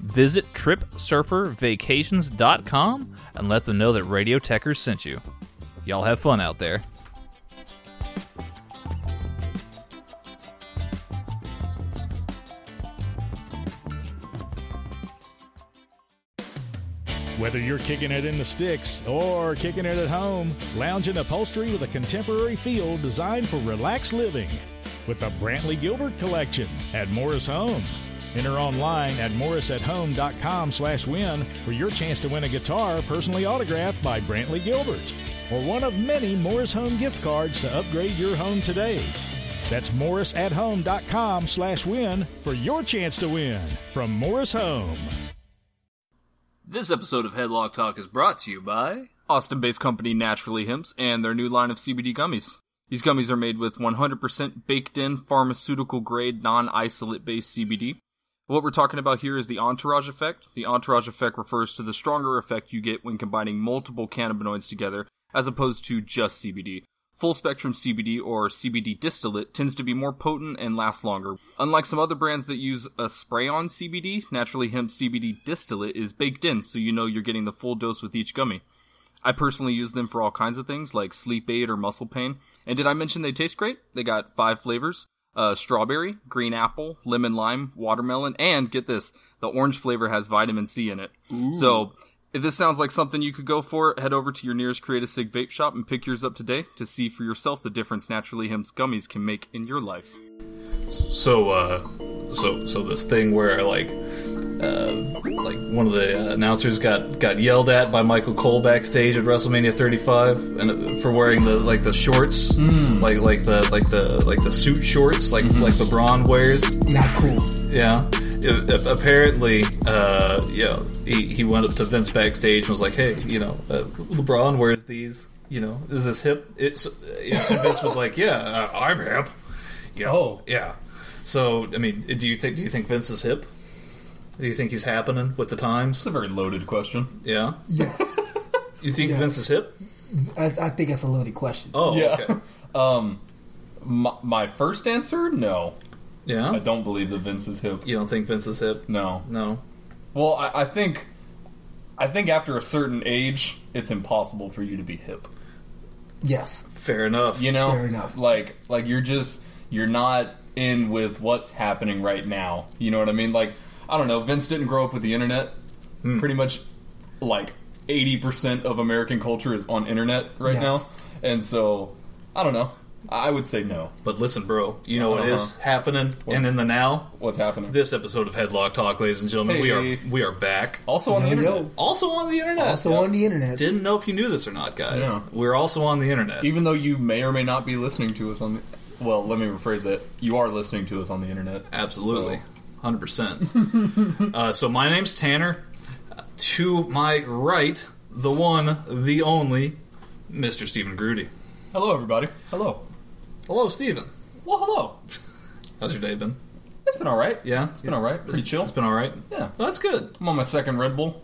Visit TripSurferVacations.com and let them know that Radio Techers sent you. Y'all have fun out there. Whether you're kicking it in the sticks or kicking it at home, lounge in upholstery with a contemporary feel designed for relaxed living with the Brantley Gilbert Collection at Morris Home. Enter online at morrisathome.com slash win for your chance to win a guitar personally autographed by Brantley Gilbert or one of many Morris Home gift cards to upgrade your home today. That's morrisathome.com slash win for your chance to win from Morris Home. This episode of Headlock Talk is brought to you by Austin based company Naturally Hemps and their new line of CBD gummies. These gummies are made with 100% baked in pharmaceutical grade non isolate based CBD. What we're talking about here is the entourage effect. The entourage effect refers to the stronger effect you get when combining multiple cannabinoids together as opposed to just CBD. Full spectrum CBD or CBD distillate tends to be more potent and lasts longer. Unlike some other brands that use a spray on CBD, naturally hemp CBD distillate is baked in so you know you're getting the full dose with each gummy. I personally use them for all kinds of things like sleep aid or muscle pain. And did I mention they taste great? They got five flavors. Uh, strawberry, green apple, lemon lime, watermelon, and get this, the orange flavor has vitamin C in it. So if this sounds like something you could go for, head over to your nearest Create a Sig vape shop and pick yours up today to see for yourself the difference Naturally Hemp's gummies can make in your life. So uh so so this thing where like uh like one of the announcers got got yelled at by Michael Cole backstage at WrestleMania 35 and uh, for wearing the like the shorts. Like like the like the like the suit shorts like like LeBron wears. Not cool. yeah. It- it- apparently uh yeah he, he went up to Vince backstage and was like hey you know uh, LeBron wears these you know is this hip? It's and Vince was like yeah uh, I'm hip you know, Oh. yeah. So, I mean, do you think do you think Vince is hip? Do you think he's happening with the times? It's a very loaded question. Yeah. Yes. You think Yeah. Vince is hip? I, I think that's a loaded question. Oh, Yeah. okay. Um, my, my first answer, no. Yeah. I don't believe that Vince is hip. You don't think Vince is hip? No. No. Well, I, I think, I think after a certain age, it's impossible for you to be hip. Yes. Fair enough. You know, Fair enough. Like, like you're just you're not in with what's happening right now. You know what I mean? Like, I don't know. Vince didn't grow up with the internet. Hmm. Pretty much, like eighty percent of American culture is on internet right Yes. now, and so I don't know. I would say no. But listen, bro, you know what is happening and in the now? What's happening? This episode of Headlock Talk, ladies and gentlemen, we are we are back. also on the internet. yo. Also on the internet. Also on the internet. Didn't know if you knew this or not, guys. Yeah. We're also on the internet. Even though you may or may not be listening to us on the. Well, let me rephrase that. You are listening to us on the internet. Absolutely. So- 100%. uh, so my name's Tanner. To my right, the one, the only, Mr. Stephen Grudy. Hello, everybody. Hello. Hello, Stephen. Well, hello. How's your day been? It's been all right. Yeah? It's been all right. Pretty chill. It's been alright? Yeah. Well, that's good. I'm on my second Red Bull.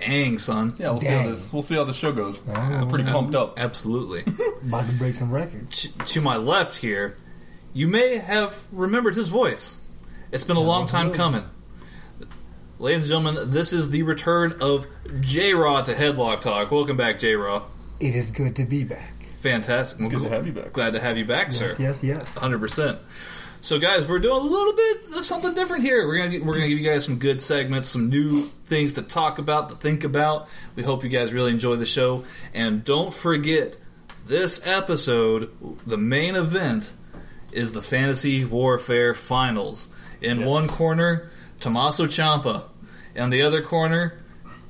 Dang, son. Yeah, we'll see how Dang. this. We'll see how the show goes. Oh. I'm pretty pumped up. Absolutely. About to break some records. to, to my left here, you may have remembered his voice. It's been a long time hello. coming. Ladies and gentlemen, this is the return of J Raw to Headlock Talk. Welcome back, J Raw. It is good to be back. Fantastic. It's good to have you back. Glad to have you back, sir. Yes, yes, yes. Hundred percent. So, guys, we're doing a little bit of something different here. We're gonna we're gonna give you guys some good segments, some new things to talk about, to think about. We hope you guys really enjoy the show, and don't forget this episode. The main event is the Fantasy Warfare Finals. In Yes. one corner, Tommaso Ciampa, and the other corner,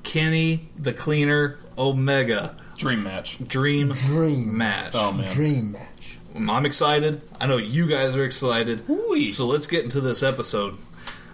Kenny the Cleaner Omega. Dream match. Dream Dream. match. Oh man. Dream match. I'm excited. I know you guys are excited. Ooh-wee. So let's get into this episode.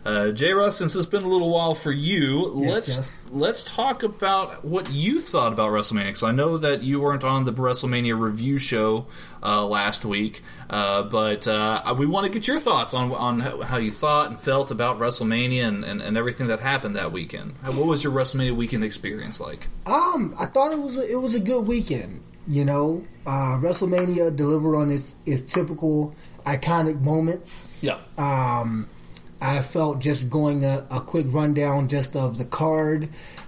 Uh, J. Russ, since it's been a little while for you, Yes, let's yes. let's talk about what you thought about WrestleMania. Because I know that you weren't on the WrestleMania review show uh, last week, uh, but uh, we want to get your thoughts on on how you thought and felt about WrestleMania and, and, and everything that happened that weekend. What was your WrestleMania weekend experience like? Um, I thought it was a, it was a good weekend. You know, uh, WrestleMania delivered on its its typical iconic moments. Yeah. Um, I felt just going a, a quick rundown just of the card.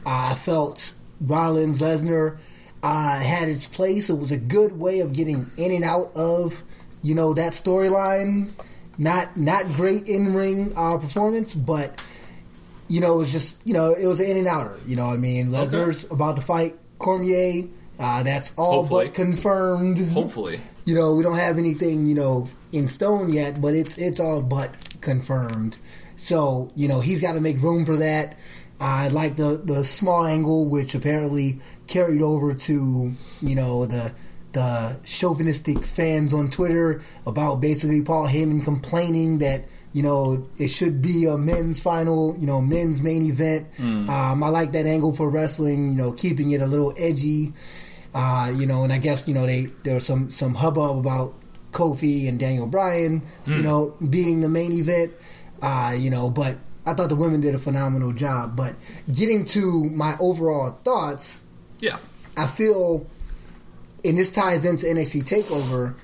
Uh, I felt Rollins Lesnar uh, had its place. It was a good way of getting in and out of you know that storyline. Not not great in ring uh, performance, but you know it was just you know it was an in and outer. You know what I mean Lesnar's about to fight Cormier. Uh, that's all Hopefully. but confirmed. Hopefully. You know, we don't have anything, you know, in stone yet, but it's it's all but confirmed. So, you know, he's got to make room for that. I like the the small angle, which apparently carried over to, you know, the the chauvinistic fans on Twitter about basically Paul Heyman complaining that you know it should be a men's final, you know, men's main event. Um, I like that angle for wrestling, you know, keeping it a little edgy. Uh, you know, and I guess you know they there was some some hubbub about Kofi and Daniel Bryan, you know, being the main event. Uh, you know, but I thought the women did a phenomenal job. But getting to my overall thoughts, Yeah. I feel, and this ties into NXT Takeover.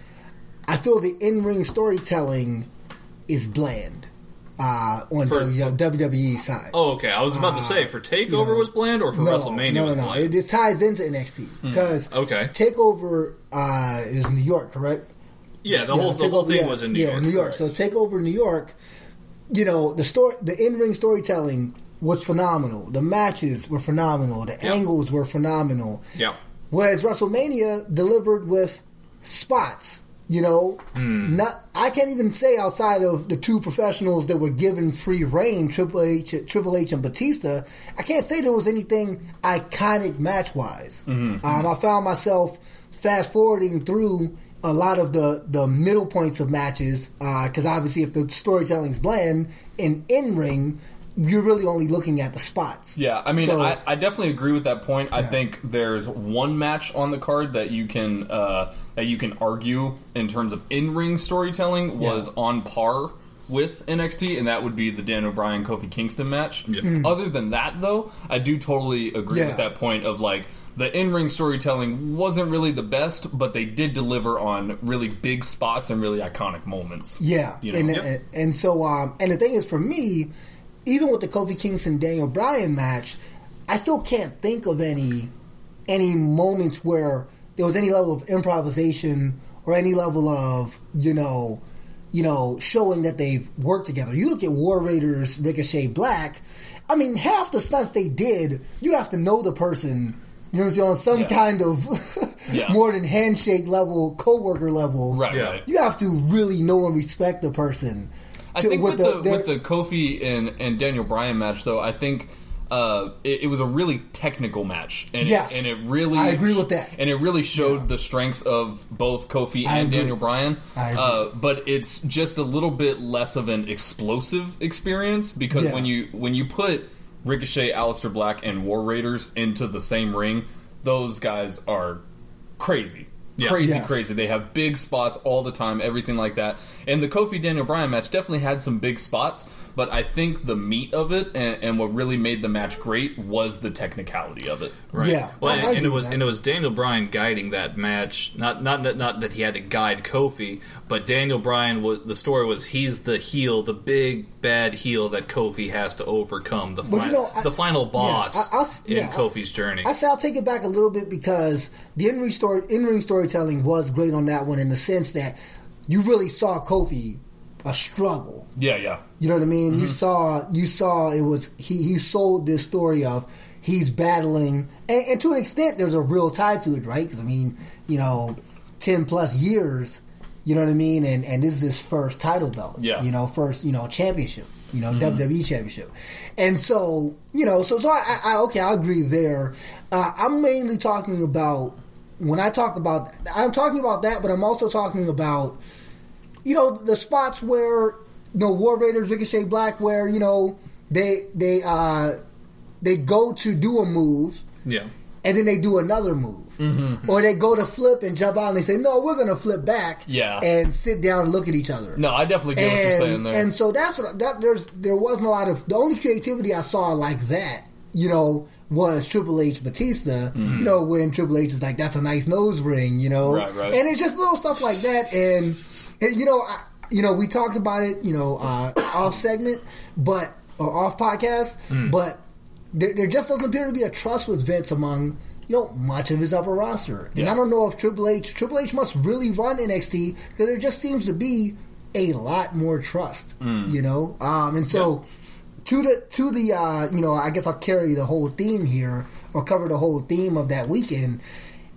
I feel the in ring storytelling is bland uh, on For- the WWE side. Oh, okay. I was about to say for Takeover know, was bland or for no, WrestleMania no, no, no. bland. It, ties into NXT because Okay. Takeover uh, is New York, correct? Yeah, the whole the whole thing yeah, was in New yeah, York. New York. So Takeover New York. You know the story, the in ring storytelling was phenomenal. The matches were phenomenal. The angles were phenomenal. yeah. Whereas WrestleMania delivered with spots. You know, hmm. not I can't even say outside of the two professionals that were given free reign, Triple H, Triple H and Batista. I can't say there was anything iconic match wise. Mm-hmm. Um, I found myself fast forwarding through a lot of the the middle points of matches uh, because obviously if the storytelling's bland in in ring, you're really only looking at the spots. Yeah, I mean, So- I, I definitely agree with that point. I think there's one match on the card that you can uh, that you can argue in terms of in ring storytelling was Yeah. on par with NXT, and that would be the Daniel Bryan Kofi Kingston match. Other than that, though, I do totally agree Yeah. with that point of like the in ring storytelling wasn't really the best, but they did deliver on really big spots and really iconic moments. Yeah, You know? and, Yep. and and so um, and the thing is, for me, even with the Kofi Kingston Daniel Bryan match, I still can't think of any any moments where there was any level of improvisation or any level of you know you know showing that they've worked together. You look at War Raiders Ricochet Black. I mean, half the stunts they did, you have to know the person. You know what I'm saying? On some Yeah. kind of Yeah. more than handshake level, coworker level. Right, Yeah. right. You have to really know and respect the person. I think with, the, their- with the Kofi and, and Daniel Bryan match, though, I think uh, it, it was a really technical match, and Yes. it, and it really I agree with that. and it really showed Yeah. the strengths of both Kofi I and agree. Daniel Bryan. I agree. Uh, but it's just a little bit less of an explosive experience because Yeah. when you when you put Ricochet, Aleister Black, and War Raiders into the same ring, those guys are crazy. Yeah. Crazy, Yes. crazy. They have big spots all the time, everything like that. And the Kofi Daniel Bryan match definitely had some big spots, but I think the meat of it and, and what really made the match great was the technicality of it. Right. Yeah, Well, I- I and, it was that. and it was Daniel Bryan guiding that match. Not not not- not that he had to guide Kofi, but Daniel Bryan was the story was he's the heel, the big bad heel that Kofi has to overcome. The But you final know, I- the final boss I- I'll in yeah, I- Kofi's journey. I say I'll take it back a little bit because the in ring story, in ring storytelling was great on that one in the sense that you really saw Kofi a struggle. Yeah, yeah. You know what I mean? Mm-hmm. You saw you saw it was he he sold this story of he's battling, and, and to an extent, there's a real tie to it, right? Because I mean, you know, ten plus years. You know what I mean? And and this is his first title belt. Yeah. You know, first you know championship. You Mm-hmm. know, WWE championship. And so you know, so so I, I okay, I agree there. Uh, I'm mainly talking about when I talk about I'm talking about that, but I'm also talking about you know the spots where you know, War Raiders, Ricochet Black, where you know they they uh they go to do a move Yeah. and then they do another move. Mm-hmm. Or they go to flip and jump out and they say, no, we're going to flip back Yeah. and sit down and look at each other. No, I definitely get what you're saying And, there. and so that's what that there's there wasn't a lot of the only creativity I saw like that, you know, was Triple H Batista. You know, when Triple H is like, "That's a nice nose ring," you know, Right, right. and it's just little stuff like that. And, and, you know, I, you know, we talked about it, you know, uh, off segment, but or off podcast, but there, there just doesn't appear to be a trust with Vince among. You know, much of his upper roster, and Yeah. I don't know if Triple H Triple H must really run NXT because there just seems to be a lot more trust. You know, um, and so to the to the uh, you know, I guess I'll carry the whole theme here or cover the whole theme of that weekend.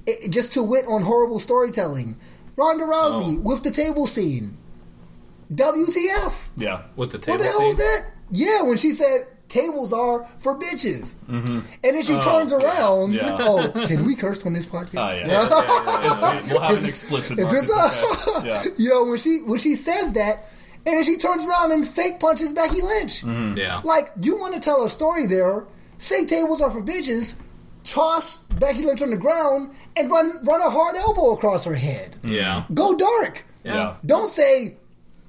It, just to wit on horrible storytelling, Ronda Rousey with the table scene. WTF? yeah. With the table What the hell scene? was that? Yeah, when she said tables are for bitches, and then she turns around. Yeah. Oh, can we curse on this podcast? Oh, yeah. It's fine. We'll have an explicit Is this okay. yeah. You know when she when she says that, and then she turns around and fake punches Becky Lynch. Mm-hmm. Yeah. Like you want to tell a story there? Say tables are for bitches. Toss Becky Lynch on the ground and run run a hard elbow across her head. Yeah. Go dark. Yeah. Don't say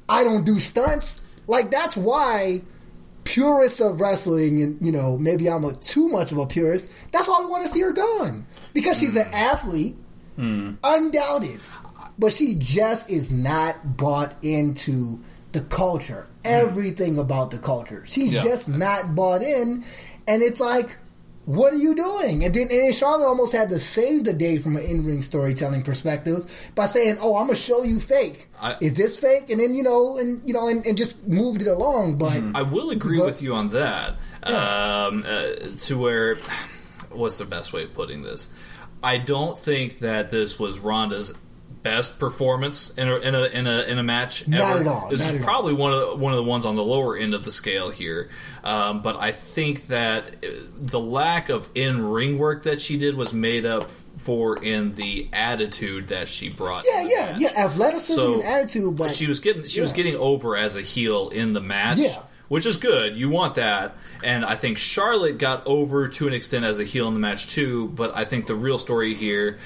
I don't do stunts. Like that's why purists of wrestling, and you know maybe I'm a too much of a purist. That's why we want to see her gone because she's an mm. athlete, mm. undoubted, but she just is not bought into the culture. Everything about the culture, she's Yeah. just not bought in, and it's like. What are you doing? And then, and Charlotte almost had to save the day from an in-ring storytelling perspective by saying, "Oh, I'm gonna show you fake. I- Is this fake?" And then you know, and you know, and, and just moved it along. But I will agree Go- with you on that. Yeah. Um, uh, to where, what's the best way of putting this? I don't think that this was Ronda's best performance in a in a in a, in a match Not ever. at all, This not is at all. probably one of the, one of the ones on the lower end of the scale here. Um, but I think that uh, the lack of in ring work that she did was made up for in the attitude that she brought. yeah, yeah, match. yeah, athleticism So, and attitude. But she was getting she was getting over as a heel in the match. Yeah. Which is good. You want that. And I think Charlotte got over to an extent as a heel in the match too, but I think the real story here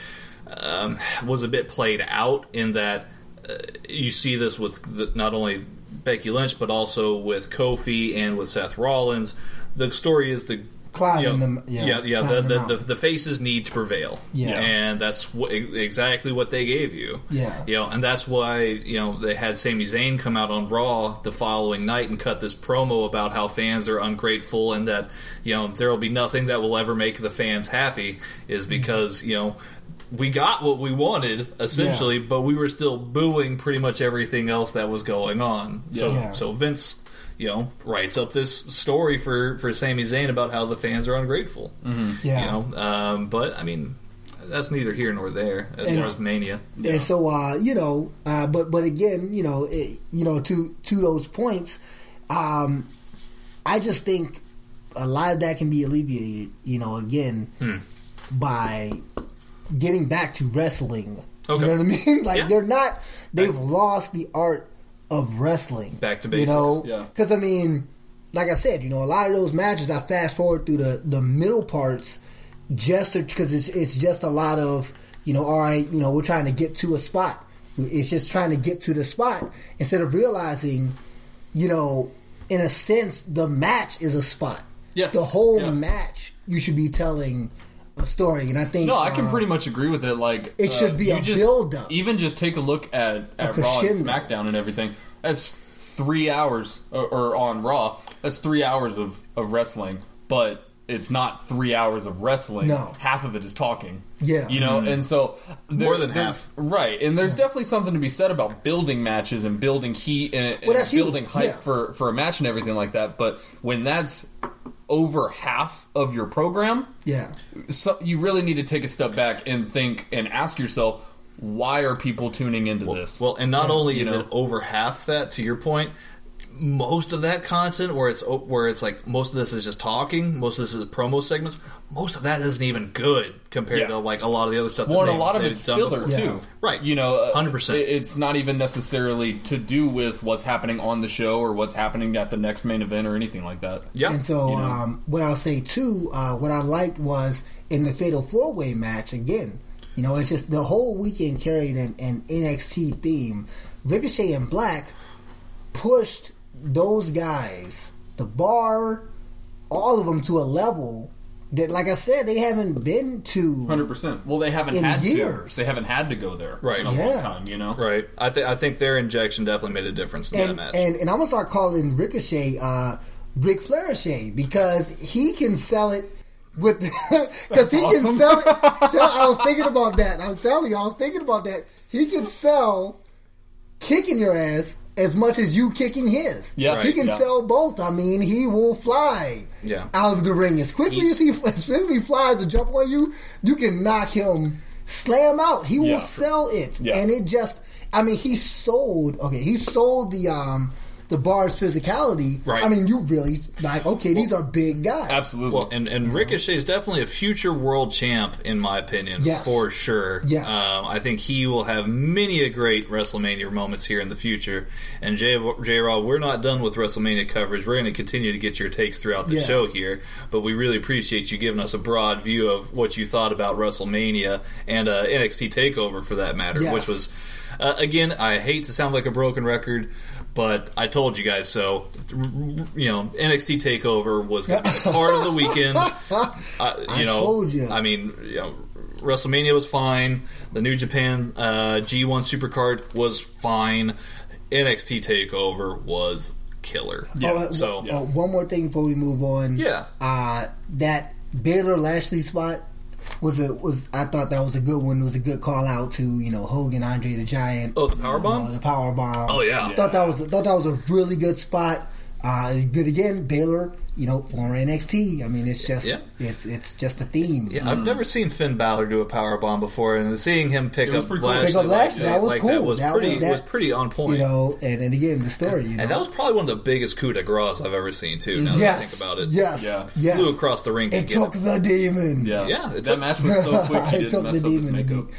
um, was a bit played out in that uh, you see this with the, not only Becky Lynch but also with Kofi and with Seth Rollins. The story is the Climbing you know, them- yeah, yeah, yeah. The, the, the, the faces need to prevail, Yeah. and that's what, exactly what they gave you. Yeah. you know, and that's why you know they had Sami Zayn come out on Raw the following night and cut this promo about how fans are ungrateful and that you know there will be nothing that will ever make the fans happy is because you know we got what we wanted essentially, but we were still booing pretty much everything else that was going on. So Yeah. so Vince. You know, writes up this story for for Sami Zayn about how the fans are ungrateful. yeah. You know, um, but I mean, that's neither here nor there as And- far as Mania. And so, uh, you know, uh, but but again, you know, it, you know, to to those points, um, I just think a lot of that can be alleviated. You know, again, Hmm. by getting back to wrestling. Okay. You know what I mean? Like Yeah. they're not. They've lost the art of wrestling. Back to basics. You know, yeah. because I mean, like I said, you know, a lot of those matches I fast forward through the the middle parts just because it's it's just a lot of you know, all right, you know, we're trying to get to a spot. It's just trying to get to the spot instead of realizing, you know, in a sense, the match is a spot. Yeah. the whole Yeah. match you should be telling story, and I think No, I can uh, pretty much agree with it. Like It should uh, be a just, build-up. Even just take a look at, at Raw and. SmackDown and everything. That's three hours, or, or on Raw. That's three hours of, of wrestling, but it's not three hours of wrestling. No. half of it is talking. Yeah. you know, mm-hmm. and so there- More than there's- right? And there's definitely something to be said about building matches and building heat and, and Well, that's building huge. hype Yeah. for for a match and everything like that. But when that's over half of your program, yeah, so you really need to take a step back and think and ask yourself why are people tuning into this Well, and not only you is know. it over half that, to your point, most of that content where it's where it's like most of this is just talking, most of this is promo segments. Most of that isn't even good compared Yeah. to like a lot of the other stuff. Well, and a lot of it's done filler before. too, Right. You know, uh, 100%. It's not even necessarily to do with what's happening on the show or what's happening at the next main event or anything like that. Yeah, And so, You know. um, what I'll say too, uh, what I liked was in the Fatal Four Way match again. You know, it's just the whole weekend carried an, an NXT theme. Ricochet and Black pushed those guys, the bar, all of them to a level that, like I said, they haven't been to. Hundred percent. Well, they haven't In had years. to. They haven't had to go there Right. in a Yeah. long time. You know. right. I think I think their injection definitely made a difference in that And, match. and and I'm gonna start calling Ricochet uh, Ric Flairchet because he can sell it with because he can sell it. Tell, I was thinking about that. I'm telling you, I was thinking about that. He can sell kicking your ass as much as you kicking his. Yeah, he can yeah. sell both. I mean, he will fly. Yeah. out of the ring as quickly He's- as he as soon as he flies and jump on you, you can knock him, slam out. He will sell it, Yeah. and it just. I mean, he sold. Okay, he sold the um the bar's physicality. Right. I mean, you really like. Okay, these are big guys. Absolutely. Well, and, and Ricochet is definitely a future world champ, in my opinion, Yes. for sure. Yes. Um, I think he will have many a great WrestleMania moments here in the future. And J J Raw, we're not done with WrestleMania coverage. We're going to continue to get your takes throughout the Yeah. show here. But we really appreciate you giving us a broad view of what you thought about WrestleMania and uh, NXT Takeover, for that matter, Yes. which was. Uh, again, I hate to sound like a broken record, but I told you guys so. You know, NXT Takeover was going to be the card of the weekend. Uh, you I know, told you. I mean, you know, WrestleMania was fine. The New Japan uh, G1 Supercard was fine. NXT Takeover was killer. Yeah, Oh, uh, so- uh, one more thing before we move on. Yeah. Uh, that Balor Lashley spot was a was I thought that was a good one. It was a good call out to you know Hogan, Andre the Giant. Oh, the power bomb? Uh, the power bomb. Oh, yeah. Thought that was thought that was a really good spot. Uh, but again, Balor, you know, former NXT. I mean, it's just Yeah. it's it's just a theme. Yeah, I've never seen Finn Balor do a power bomb before, and seeing him pick up pretty cool. Lashley, Pick up like, that was like cool. that was That pretty was- that- was pretty on point. You know, and, and again the story. You know, and that was probably one of the biggest coup de grace I've ever seen too. Now that I think about it, yes, Yeah. yes. flew across the ring. It get took the demon. yeah, Yeah, it that took- match was so quick. He it didn't took mess the up his demon to makeup. beat.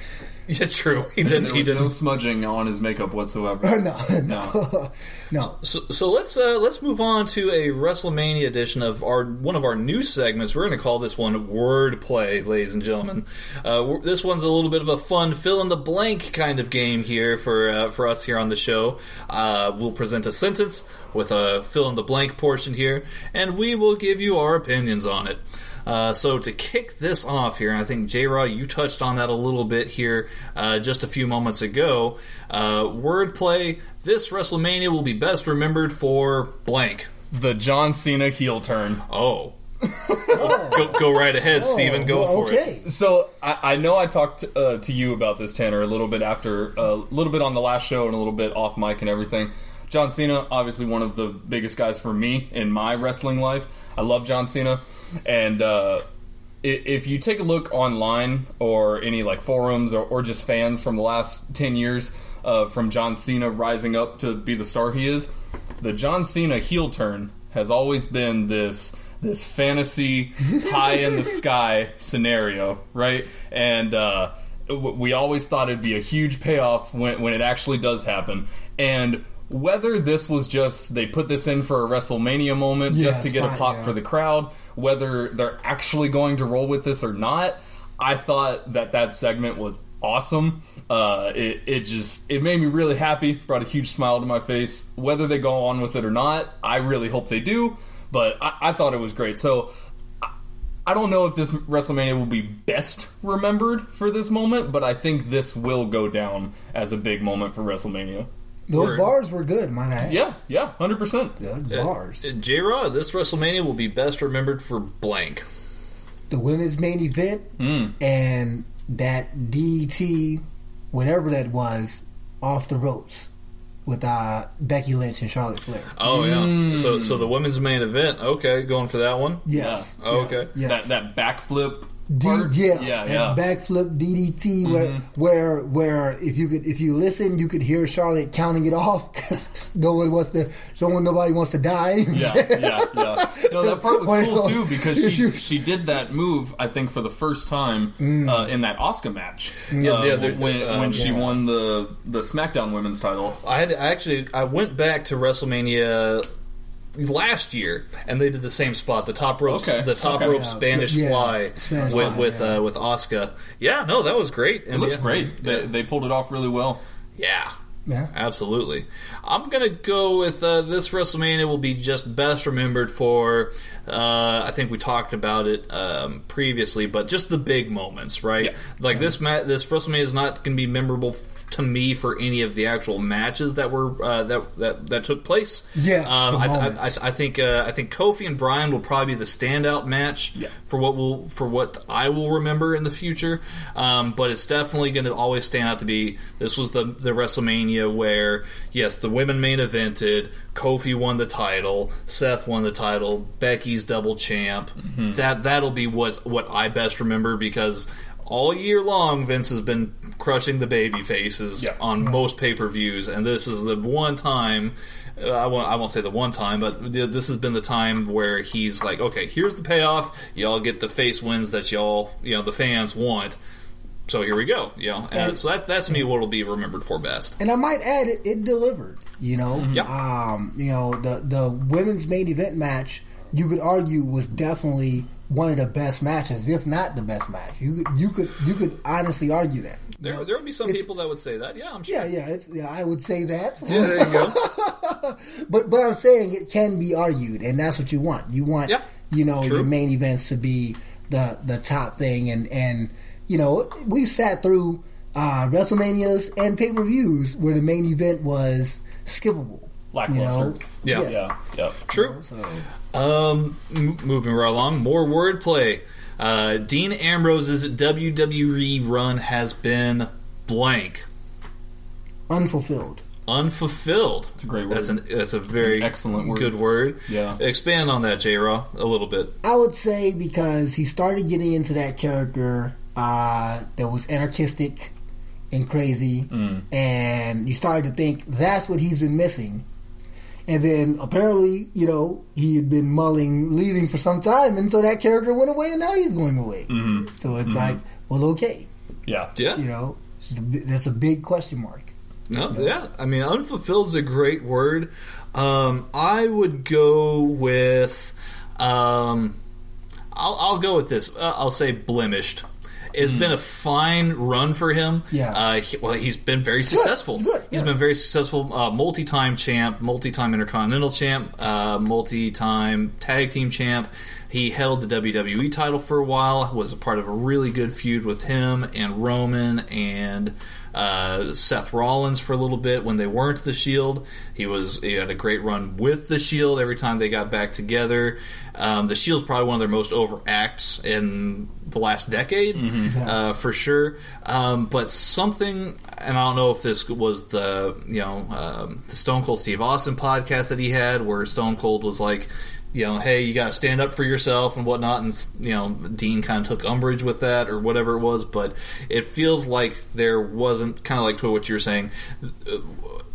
Yeah, true. He didn't. There He was didn't. no smudging on his makeup whatsoever. no, no, no. So, so let's uh, let's move on to a WrestleMania edition of our one of our new segments. We're going to call this one Wordplay, ladies and gentlemen. Uh, this one's a little bit of a fun fill in the blank kind of game here for uh, for us here on the show. Uh, we'll present a sentence with a fill in the blank portion here, and we will give you our opinions on it. Uh, so to kick this off here, and I think J. Raw, you touched on that a little bit here uh, just a few moments ago. Uh, wordplay: This WrestleMania will be best remembered for blank. The John Cena heel turn. Oh, go, go right ahead, Steven. Go Oh, for it. okay. So I, I know I talked uh, to you about this, Tanner, a little bit after, a little bit on the last show and a little bit off mic and everything. John Cena, obviously one of the biggest guys for me in my wrestling life. I love John Cena, and uh, if you take a look online or any like forums or, or just fans from the last ten years uh, from John Cena rising up to be the star he is, the John Cena heel turn has always been this this fantasy high in the sky scenario, right? And uh, we always thought it'd be a huge payoff when when it actually does happen, and. Whether this was just they put this in for a WrestleMania moment Yeah, just to get a pop yeah. for the crowd, whether they're actually going to roll with this or not, I thought that that segment was awesome. Uh, it, it just it made me really happy, brought a huge smile to my face. Whether they go on with it or not, I really hope they do. But I, I thought it was great. So I- I don't know if this WrestleMania will be best remembered for this moment, but I think this will go down as a big moment for WrestleMania. Those Word. bars were good, might I. Yeah, yeah, hundred percent. Good bars. J. Raw, this WrestleMania will be best remembered for blank. the women's main event Mm. and that DT, whatever that was, off the ropes with uh, Becky Lynch and Charlotte Flair. Oh yeah. So so the women's main event. Okay, going for that one. Yes. Oh, yes, okay. Yes. That that backflip D- yeah, yeah, yeah. backflip DDT where where where if you could if you listen you could hear Charlotte counting it off because no one wants to no one nobody wants to die. yeah, yeah, yeah. No, that part was cool too because she she did that move. I think for the first time Mm. uh, in that Asuka match. Yeah, uh, yeah, when um, when she yeah. won the the SmackDown Women's title. I had I actually I went back to WrestleMania last year and they did the same spot the top rope Okay, the top okay. rope Yeah, Spanish yeah, fly Spanish with fly, with yeah. uh, with Asuka yeah no that was great It looks yeah, great. They, they pulled it off really well. yeah Yeah. Absolutely. I'm going to go with uh, this WrestleMania will be just best remembered for, uh, I think we talked about it um, previously, but just the big moments, right? Yeah. Like this ma- this WrestleMania is not going to be memorable f- to me for any of the actual matches that were uh, that, that that took place. Yeah, um, I. I, I think uh, I think Kofi and Brian will probably be the standout match Yeah. for what will for what I will remember in the future. Um, but it's definitely going to always stand out to be this was the the WrestleMania where yes, the women main evented. Kofi won the title. Seth won the title. Becky's double champ. Mm-hmm. That that'll be what what I best remember because. All year long, Vince has been crushing the baby faces Yeah. on most pay per views, and this is the one time. Uh, I won't. I won't say the one time, but this has been the time where he's like, "Okay, here's the payoff. Y'all get the face wins that y'all, you know, the fans want. So here we go. You know, and And- so that, that's me. What will be remembered for best. And I might add, it, it delivered. You know, Yeah. um, you know the the women's main event match. You could argue was definitely one of the best matches, if not the best match. You could you could you could honestly argue that. you There, know? there will be some It's- people that would say that. Yeah, I'm sure. Yeah, yeah, it's, yeah. I would say that. Yeah, there you go. but but I'm saying it can be argued, and that's what you want. You want Yeah, you know true. your main events to be the the top thing, and and you know we've sat through uh, WrestleManias and pay per views where the main event was skippable. You know? Lackluster. Yeah. Yes. Yeah, yeah. True. So, Um, m- moving right along, more wordplay. Uh, Dean Ambrose's WWE run has been blank, unfulfilled. unfulfilled. It's a great That's word. an that's a very excellent word. good word. Yeah. Expand on that, J. Raw, a little bit. I would say because he started getting into that character uh, that was anarchistic and crazy, Mm. and you started to think that's what he's been missing. And then apparently, you know, he had been mulling leaving for some time, and so that character went away, and now he's going away. Mm-hmm. So it's like, well, okay, Yeah. Yeah. you know, it's a bi- that's a big question mark. No, yeah. I mean, unfulfilled is a great word. Um, I would go with. Um, I'll, I'll go with this. Uh, I'll say blemished. It's been a fine run for him. Yeah. Uh, he, well, he's been very successful. Good, He's yeah. been very successful. Uh, multi-time champ, multi-time intercontinental champ, uh, multi-time tag team champ. He held the WWE title for a while. Was a part of a really good feud with him and Roman and uh, Seth Rollins for a little bit when they weren't the Shield. He was he had a great run with the Shield every time they got back together. Um, the Shield's probably one of their most over acts in the last decade, uh, for sure. Um, but something, and I don't know if this was the you know um, the Stone Cold Steve Austin podcast that he had, where Stone Cold was like. You know, hey, you got to stand up for yourself and whatnot, and you know, Dean kind of took umbrage with that or whatever it was. But it feels like there wasn't kind of like to what you were saying. uh,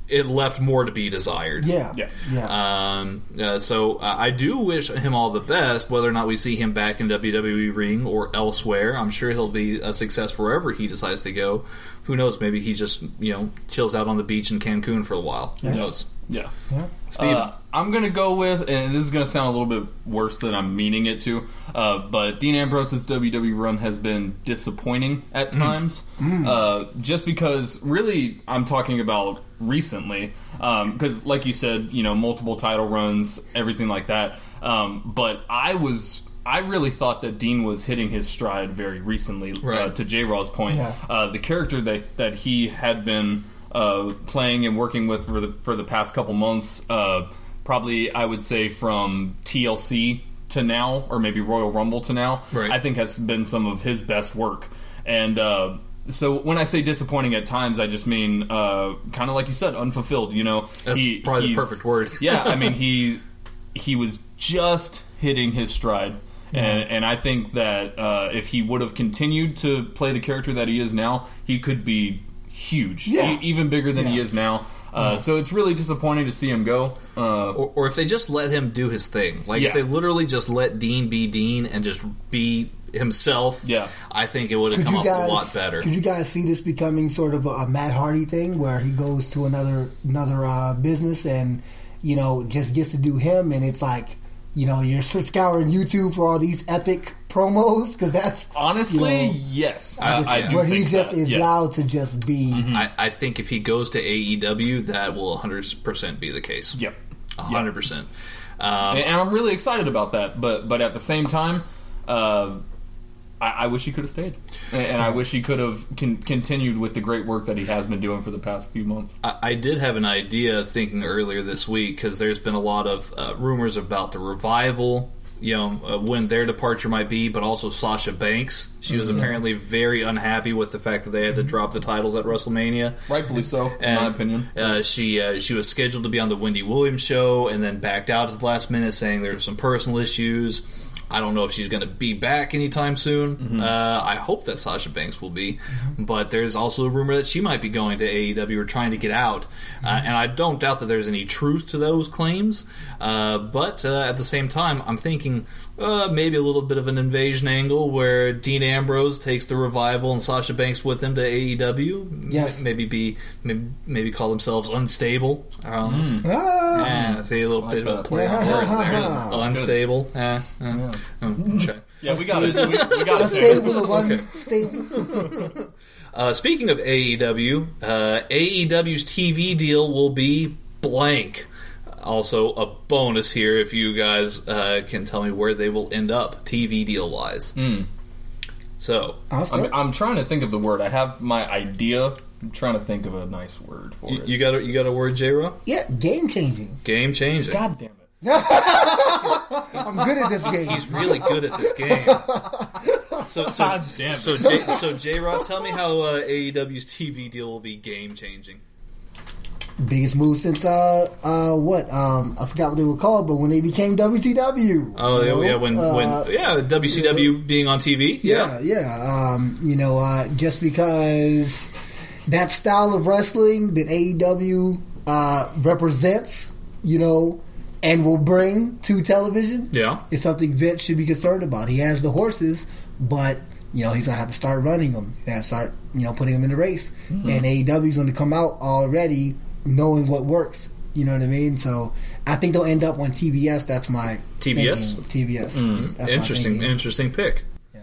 It left more to be desired. Yeah, Yeah. yeah. Um, uh, so uh, I do wish him all the best. Whether or not we see him back in WWE ring or elsewhere, I'm sure he'll be a success wherever he decides to go. Who knows? Maybe he just you know chills out on the beach in Cancun for a while. Who knows? Yeah. yeah. Steven. Uh, I'm gonna go with, and this is gonna sound a little bit worse than I'm meaning it to, uh, but Dean Ambrose's WWE run has been disappointing at times. Uh, just because, really, I'm talking about recently, because, like you said, you know, multiple title runs, everything like that. Um, but I was. I really thought that Dean was hitting his stride very recently. Uh, to J. Raw's point, Yeah. uh, the character that that he had been uh, playing and working with for the for the past couple months, uh, probably I would say from TLC to now, or maybe Royal Rumble to now, Right. I think has been some of his best work. And uh, so when I say disappointing at times, I just mean uh, kind of like you said, unfulfilled. You know, That's probably the perfect word. yeah, I mean he he was just hitting his stride, And, and I think that uh, if he would have continued to play the character that he is now, he could be huge, Yeah. e- even bigger than he is now. Uh, So it's really disappointing to see him go. Uh, Or, or if they just let him do his thing, like if they literally just let Dean be Dean and just be himself, Yeah. I think it would have Could come you off guys a lot better. Could you guys see this becoming sort of a, a Matt Hardy thing, where he goes to another another uh, business and you know just gets to do him, and it's like you know you're scouring YouTube for all these epic promos because that's honestly, you know, yes, I- I, I do where think he just that, is yes. allowed to just be. I, I think if he goes to AEW, that will 100% be the case. Yep. 100%. Um, and, and I'm really excited about that. But but at the same time, uh, I, I wish he could have stayed, and, and I wish he could have con- continued with the great work that he has been doing for the past few months. I, I did have an idea thinking earlier this week because there's been a lot of uh, rumors about the revival. You know uh, when their departure might be, but also Sasha Banks. She was apparently very unhappy with the fact that they had to drop the titles at WrestleMania. Rightfully so, in And, my opinion. Uh, she uh, she was scheduled to be on the Wendy Williams show and then backed out at the last minute, saying there were some personal issues. I don't know if she's going to be back anytime soon. Uh, I hope that Sasha Banks will be, but there's also a rumor that she might be going to AEW or trying to get out, uh, and I don't doubt that there's any truth to those claims. Uh, but uh, at the same time, I'm thinking uh, maybe a little bit of an invasion angle where Dean Ambrose takes the revival and Sasha Banks with him to AEW. Yes. M- maybe be maybe, maybe call themselves unstable. I don't. Ah, Yeah, see a little bit of a that. play on words there. Yeah. Unstable. Eh, eh. Okay. Yeah, we got it. We, we got a it. stable of one stable. Uh, speaking of AEW, uh, AEW's TV deal will be blank. Also, a bonus here if you guys uh, can tell me where they will end up TV deal wise. So, I'll start. I'm, I'm trying to think of the word. I have my idea. I'm trying to think of a nice word for you, it. you got a, you got a word, J. Ro? yeah, game changing. Game changing. God damn it! I'm good at this game. He's really good at this game. So, so, God so, J, so J. Rod, tell me how uh, AEW's TV deal will be game changing. Biggest move since uh uh what um I forgot what they were called, but when they became WCW. Oh you know? yeah, when Uh, when yeah, WCW being on TV. yeah, yeah. Um, you know, uh, just because that style of wrestling that AEW uh, represents, you know, and will bring to television, Yeah. is something Vince should be concerned about. He has the horses, but you know he's gonna have to start running them. He has to start, you know, putting them in the race. Mm-hmm. And AEW's going to come out already knowing what works. You know what I mean? So I think they'll end up on TBS. That's my TBS? thinking. TBS. That's Interesting, thinking. interesting pick. Yeah.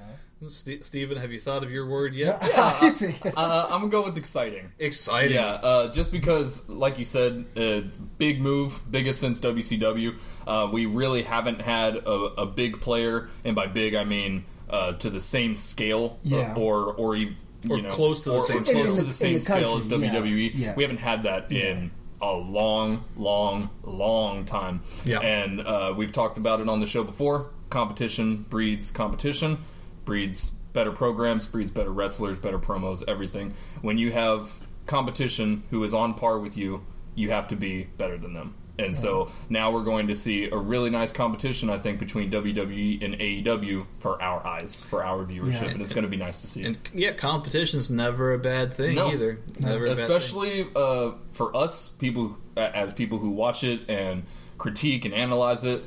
St- Steven, have you thought of your word yet? Uh, I'm gonna go with exciting. Exciting. Yeah, uh, just because, like you said, uh, big move, biggest since WCW. Uh, we really haven't had a, a big player, and by big I mean uh, to the same scale, Yeah. or or you, Or you know, close to the or- same or scale. close In to the- the same the scale as country, yeah, WWE. yeah. We haven't had that in a long, long, long time. Yeah. and uh, we've talked about it on the show before. Competition breeds competition, breeds better programs, breeds better wrestlers, better promos, everything. When you have competition who is on par with you, you have to be better than them. And so now we're going to see a really nice competition, I think, between WWE and AEW for our eyes, for our viewership, Yeah. and it's going to be nice to see. And yeah, competition's never a bad thing No. either. Never a bad thing. especially uh, for us people uh, as people who watch it and critique and analyze it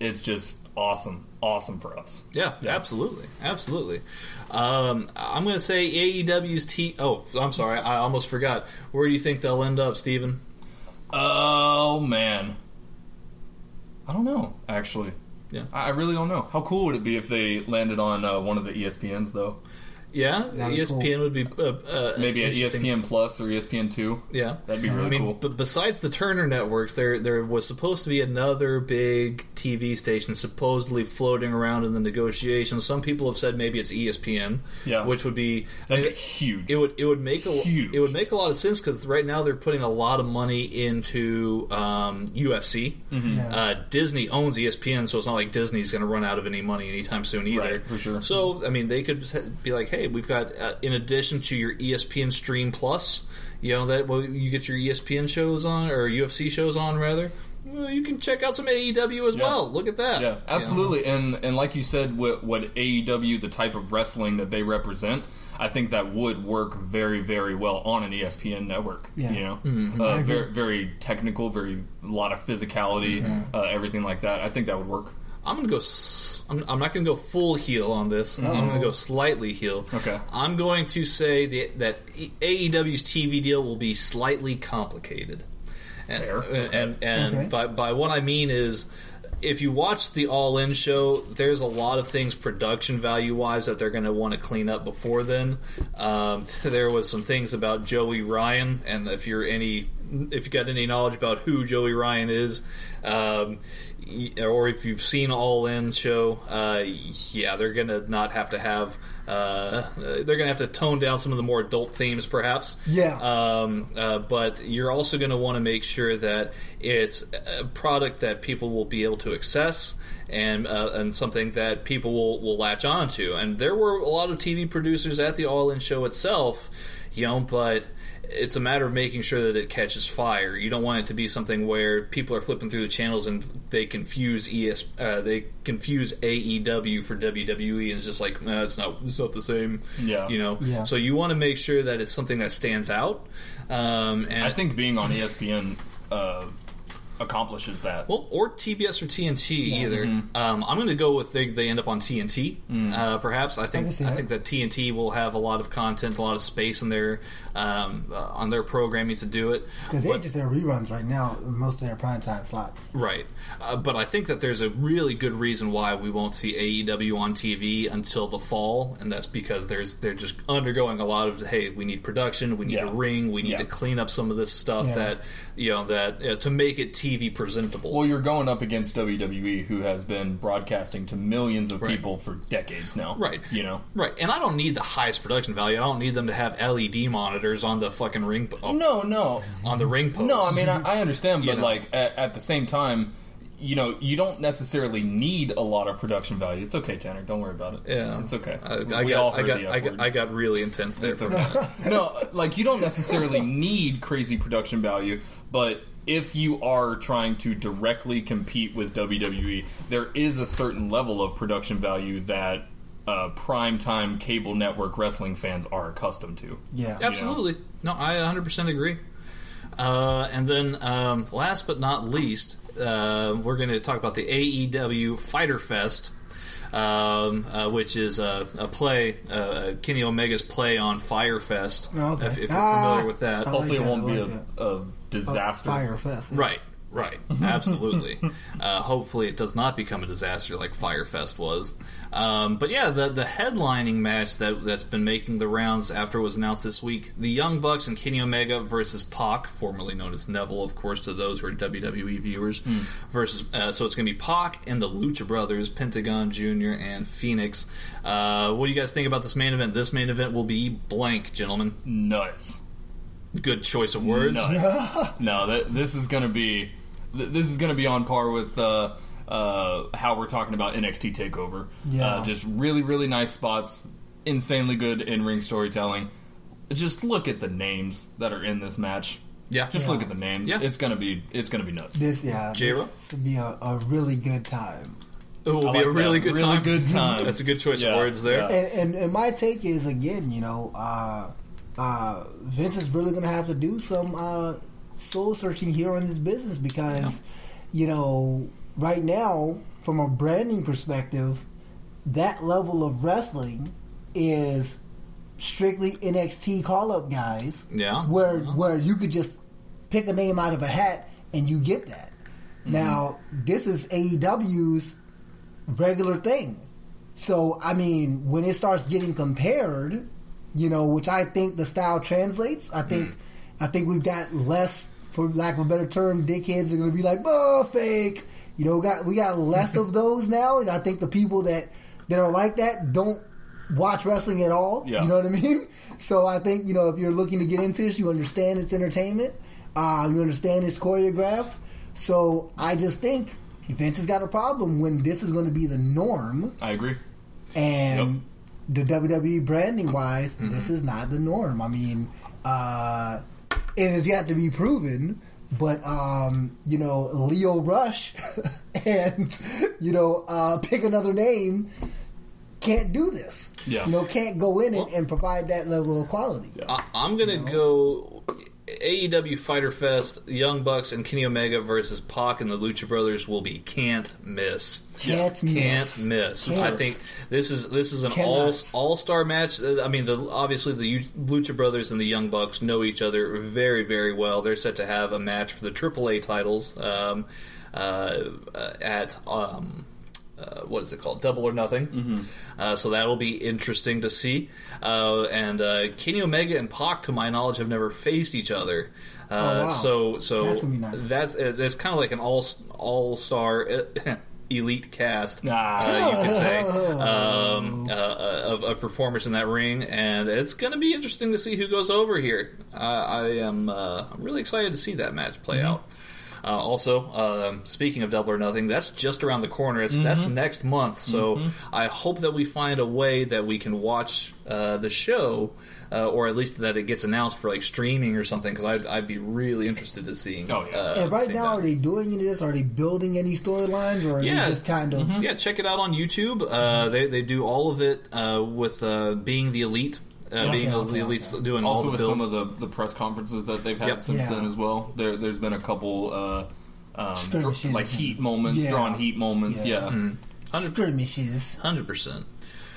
it's just awesome awesome for us Yeah, absolutely, absolutely. Um, I'm going to say AEW's T. Oh, I'm sorry, I almost forgot. Where do you think they'll end up, Steven? Oh man i don't know actually Yeah. I I really don't know. How cool would it be if they landed on uh, one of the ESPNs, though? Yeah, That'd be ESPN would be uh, uh, Maybe at E. ESPN Plus or ESPN Two. Yeah, That'd be really I mean, cool. but besides the Turner networks, there there was supposed to be another big TV station supposedly floating around in the negotiations. Some people have said maybe it's ESPN, Yeah. which would be That'd be mean, huge. It would it would make a Huge. it would make a lot of sense because right now they're putting a lot of money into um, UFC. Mm-hmm. Yeah. Uh, Disney owns ESPN, so it's not like Disney's going to run out of any money anytime soon either. Right, for sure. So I mean, they could be like, hey, we've got uh, in addition to your ESPN Stream Plus, you know that well, you get your ESPN shows on or UFC shows on rather. Well, you can check out some AEW as Yeah. well. Look at that. Yeah, absolutely. And and like you said, what, what AEW, the type of wrestling that they represent, I think that would work very, very well on an ESPN network. Yeah. You know, Mm-hmm. uh, very, very technical, very a lot of physicality, uh, everything like that. I think that would work. I'm gonna go. s- I'm, I'm not gonna go full heel on this. I'm gonna go slightly heel. Okay. I'm going to say the, that E- AEW's TV deal will be slightly complicated. And Fair. and and Okay. by by what I mean is. If you watch the All In show, there's a lot of things production value wise that they're going to want to clean up before then. Um, there was some things about Joey Ryan, and if you're any, if you got any knowledge about who Joey Ryan is, um, or if you've seen All In show, uh, yeah, they're gonna not have to have. Uh, they're gonna have to tone down some of the more adult themes, perhaps. Yeah. Um, uh, but you're also going to want to make sure that it's a product that people will be able to access and uh, and something that people will, will latch on to. And there were a lot of TV producers at the All In show itself, you know, but it's a matter of making sure that it catches fire. You don't want it to be something where people are flipping through the channels and they confuse ES, uh, they confuse AEW for WWE, and it's just like, nah, it's not, it's not the same. Yeah. you know. Yeah. So you want to make sure that it's something that stands out. Um, and I think being on ESPN uh, accomplishes that. well, or TBS or TNT either. Mm-hmm. Um, I'm going to go with they, they end up on TNT. Mm. Uh, perhaps I think can see I that. think that TNT will have a lot of content, a lot of space in their um, uh, on their programming to do it. Because they But- just their reruns right now, most of their prime time slots. Right. Uh, but I think that there's a really good reason why we won't see AEW on TV until the fall, and that's because there's they're just undergoing a lot of hey, we need production, we need Yeah. a ring, we need Yeah. to clean up some of this stuff Yeah. that you know that uh, to make it TV presentable. Well, you're going up against WWE, who has been broadcasting to millions of Right. people for decades now. Right. You know. Right, and I don't need the highest production value. I don't need them to have LED monitors on the fucking ring po- oh, No, no, on the ring post. no. I mean, I, I understand, You but know. like at, at the same time, you know, you don't necessarily need a lot of production value. It's okay, Tanner. Don't worry about it. yeah, it's okay. I, I We got, all I got, the I got. I got really intense there. Okay. no, like you don't necessarily need crazy production value, but if you are trying to directly compete with WWE, there is a certain level of production value that uh, primetime cable network wrestling fans are accustomed to. Yeah. Absolutely. No, I 100% agree. Uh, and then, um, last but not least, uh, we're going to talk about the AEW Fyter Fest, um, uh, which is a, a play, uh, Kenny Omega's play on Fyre Fest. Oh, okay. If, if you're Ah, familiar with that, I Hopefully, that, it won't I be like a, a disaster. Fyre Fest. Right, right, absolutely. uh, hopefully, it does not become a disaster like Fyre Fest was. Um, but yeah, the the headlining match that that's been making the rounds after it was announced this week: the Young Bucks and Kenny Omega versus Pac, formerly known as Neville, of course, to those who are WWE viewers. Versus, uh, so it's going to be Pac and the Lucha Brothers, Pentagon Junior and Phoenix. Uh, what do you guys think about this main event? This main event will be blank, gentlemen. Nuts. Good choice of words. Nuts. no, that, this is going to be th- this is going to be on par with uh, uh, how we're talking about NXT Takeover. Yeah. Uh, just really, really nice spots, insanely good in ring storytelling. Just look at the names that are in this match. Yeah. Just Yeah. look at the names. Yeah. It's gonna be it's gonna be nuts. This, yeah. J-Ro? This would be a, a really good time. It will I be like a really that. good Really time. good time. That's a good choice Yeah, of words there. yeah. And, and and my take is again, you know, uh, uh, Vince is really going to have to do some uh, soul searching here in this business because, you know, right now from a branding perspective, that level of wrestling is strictly NXT call up guys. Yeah. where Yeah. where you could just pick a name out of a hat and you get that. Mm-hmm. Now this is AEW's regular thing. So I mean, when it starts getting compared, you know, which I think the style translates. I think, Mm. I think we've got less, for lack of a better term, dickheads are going to be like, "Oh, fake." You know, got we got less of those now, and I think the people that that are like that don't watch wrestling at all. Yeah. You know what I mean? So I think you know if you're looking to get into this, you understand it's entertainment. Uh, you understand it's choreographed. So I just think Vince has got a problem when this is going to be the norm. I agree. And the WWE branding wise, Mm-hmm. this is not the norm. I mean, uh, it has yet to be proven, but um, you know Lio Rush and you know uh, pick another name can't do this. Yeah. You know, can't go in and, and provide that level of quality. I, I'm gonna go AEW Fyter Fest, Young Bucks, and Kenny Omega versus Pac and the Lucha Brothers will be can't miss. Can't miss. Can't miss. Can't. I think this is this is an Cannot. all all star match. Uh, I mean, the obviously the Lucha Brothers and the Young Bucks know each other very very well. They're set to have a match for the AAA titles um, uh, uh, at. Um, uh, what is it called? Double or Nothing. Mm-hmm. Uh, so that'll be interesting to see. Uh, and uh, Kenny Omega and Pac, to my knowledge, have never faced each other. Uh, Oh, wow. So so That's nice. that's it's kind of like an all all star elite cast. Ah. uh, you could say um, uh, of, of performers in that ring, and it's going to be interesting to see who goes over here. Uh, I am uh, I'm really excited to see that match play Mm-hmm. out. Uh, also, um speaking of Double or Nothing, that's just around the corner. It's that's Mm-hmm. next month, so I hope that we find a way that we can watch uh, the show, uh, or at least that it gets announced for like streaming or something. Because I'd, I'd be really interested to seeing. Oh, yeah. uh, And right now, that. are they doing any of this? Are they building any storylines, or are Yeah. they just kind of? Yeah, check it out on YouTube. Uh, they they do all of it uh, with uh, being the elite, uh, being Okay, the okay, okay. doing Also all the with build. some of the, the press conferences that they've had Yep. since Yeah. then as well. There there's been a couple uh, um, dr- like heat moments, Yeah. drawn heat moments. Yeah. Yeah, skirmishes. Hundred percent.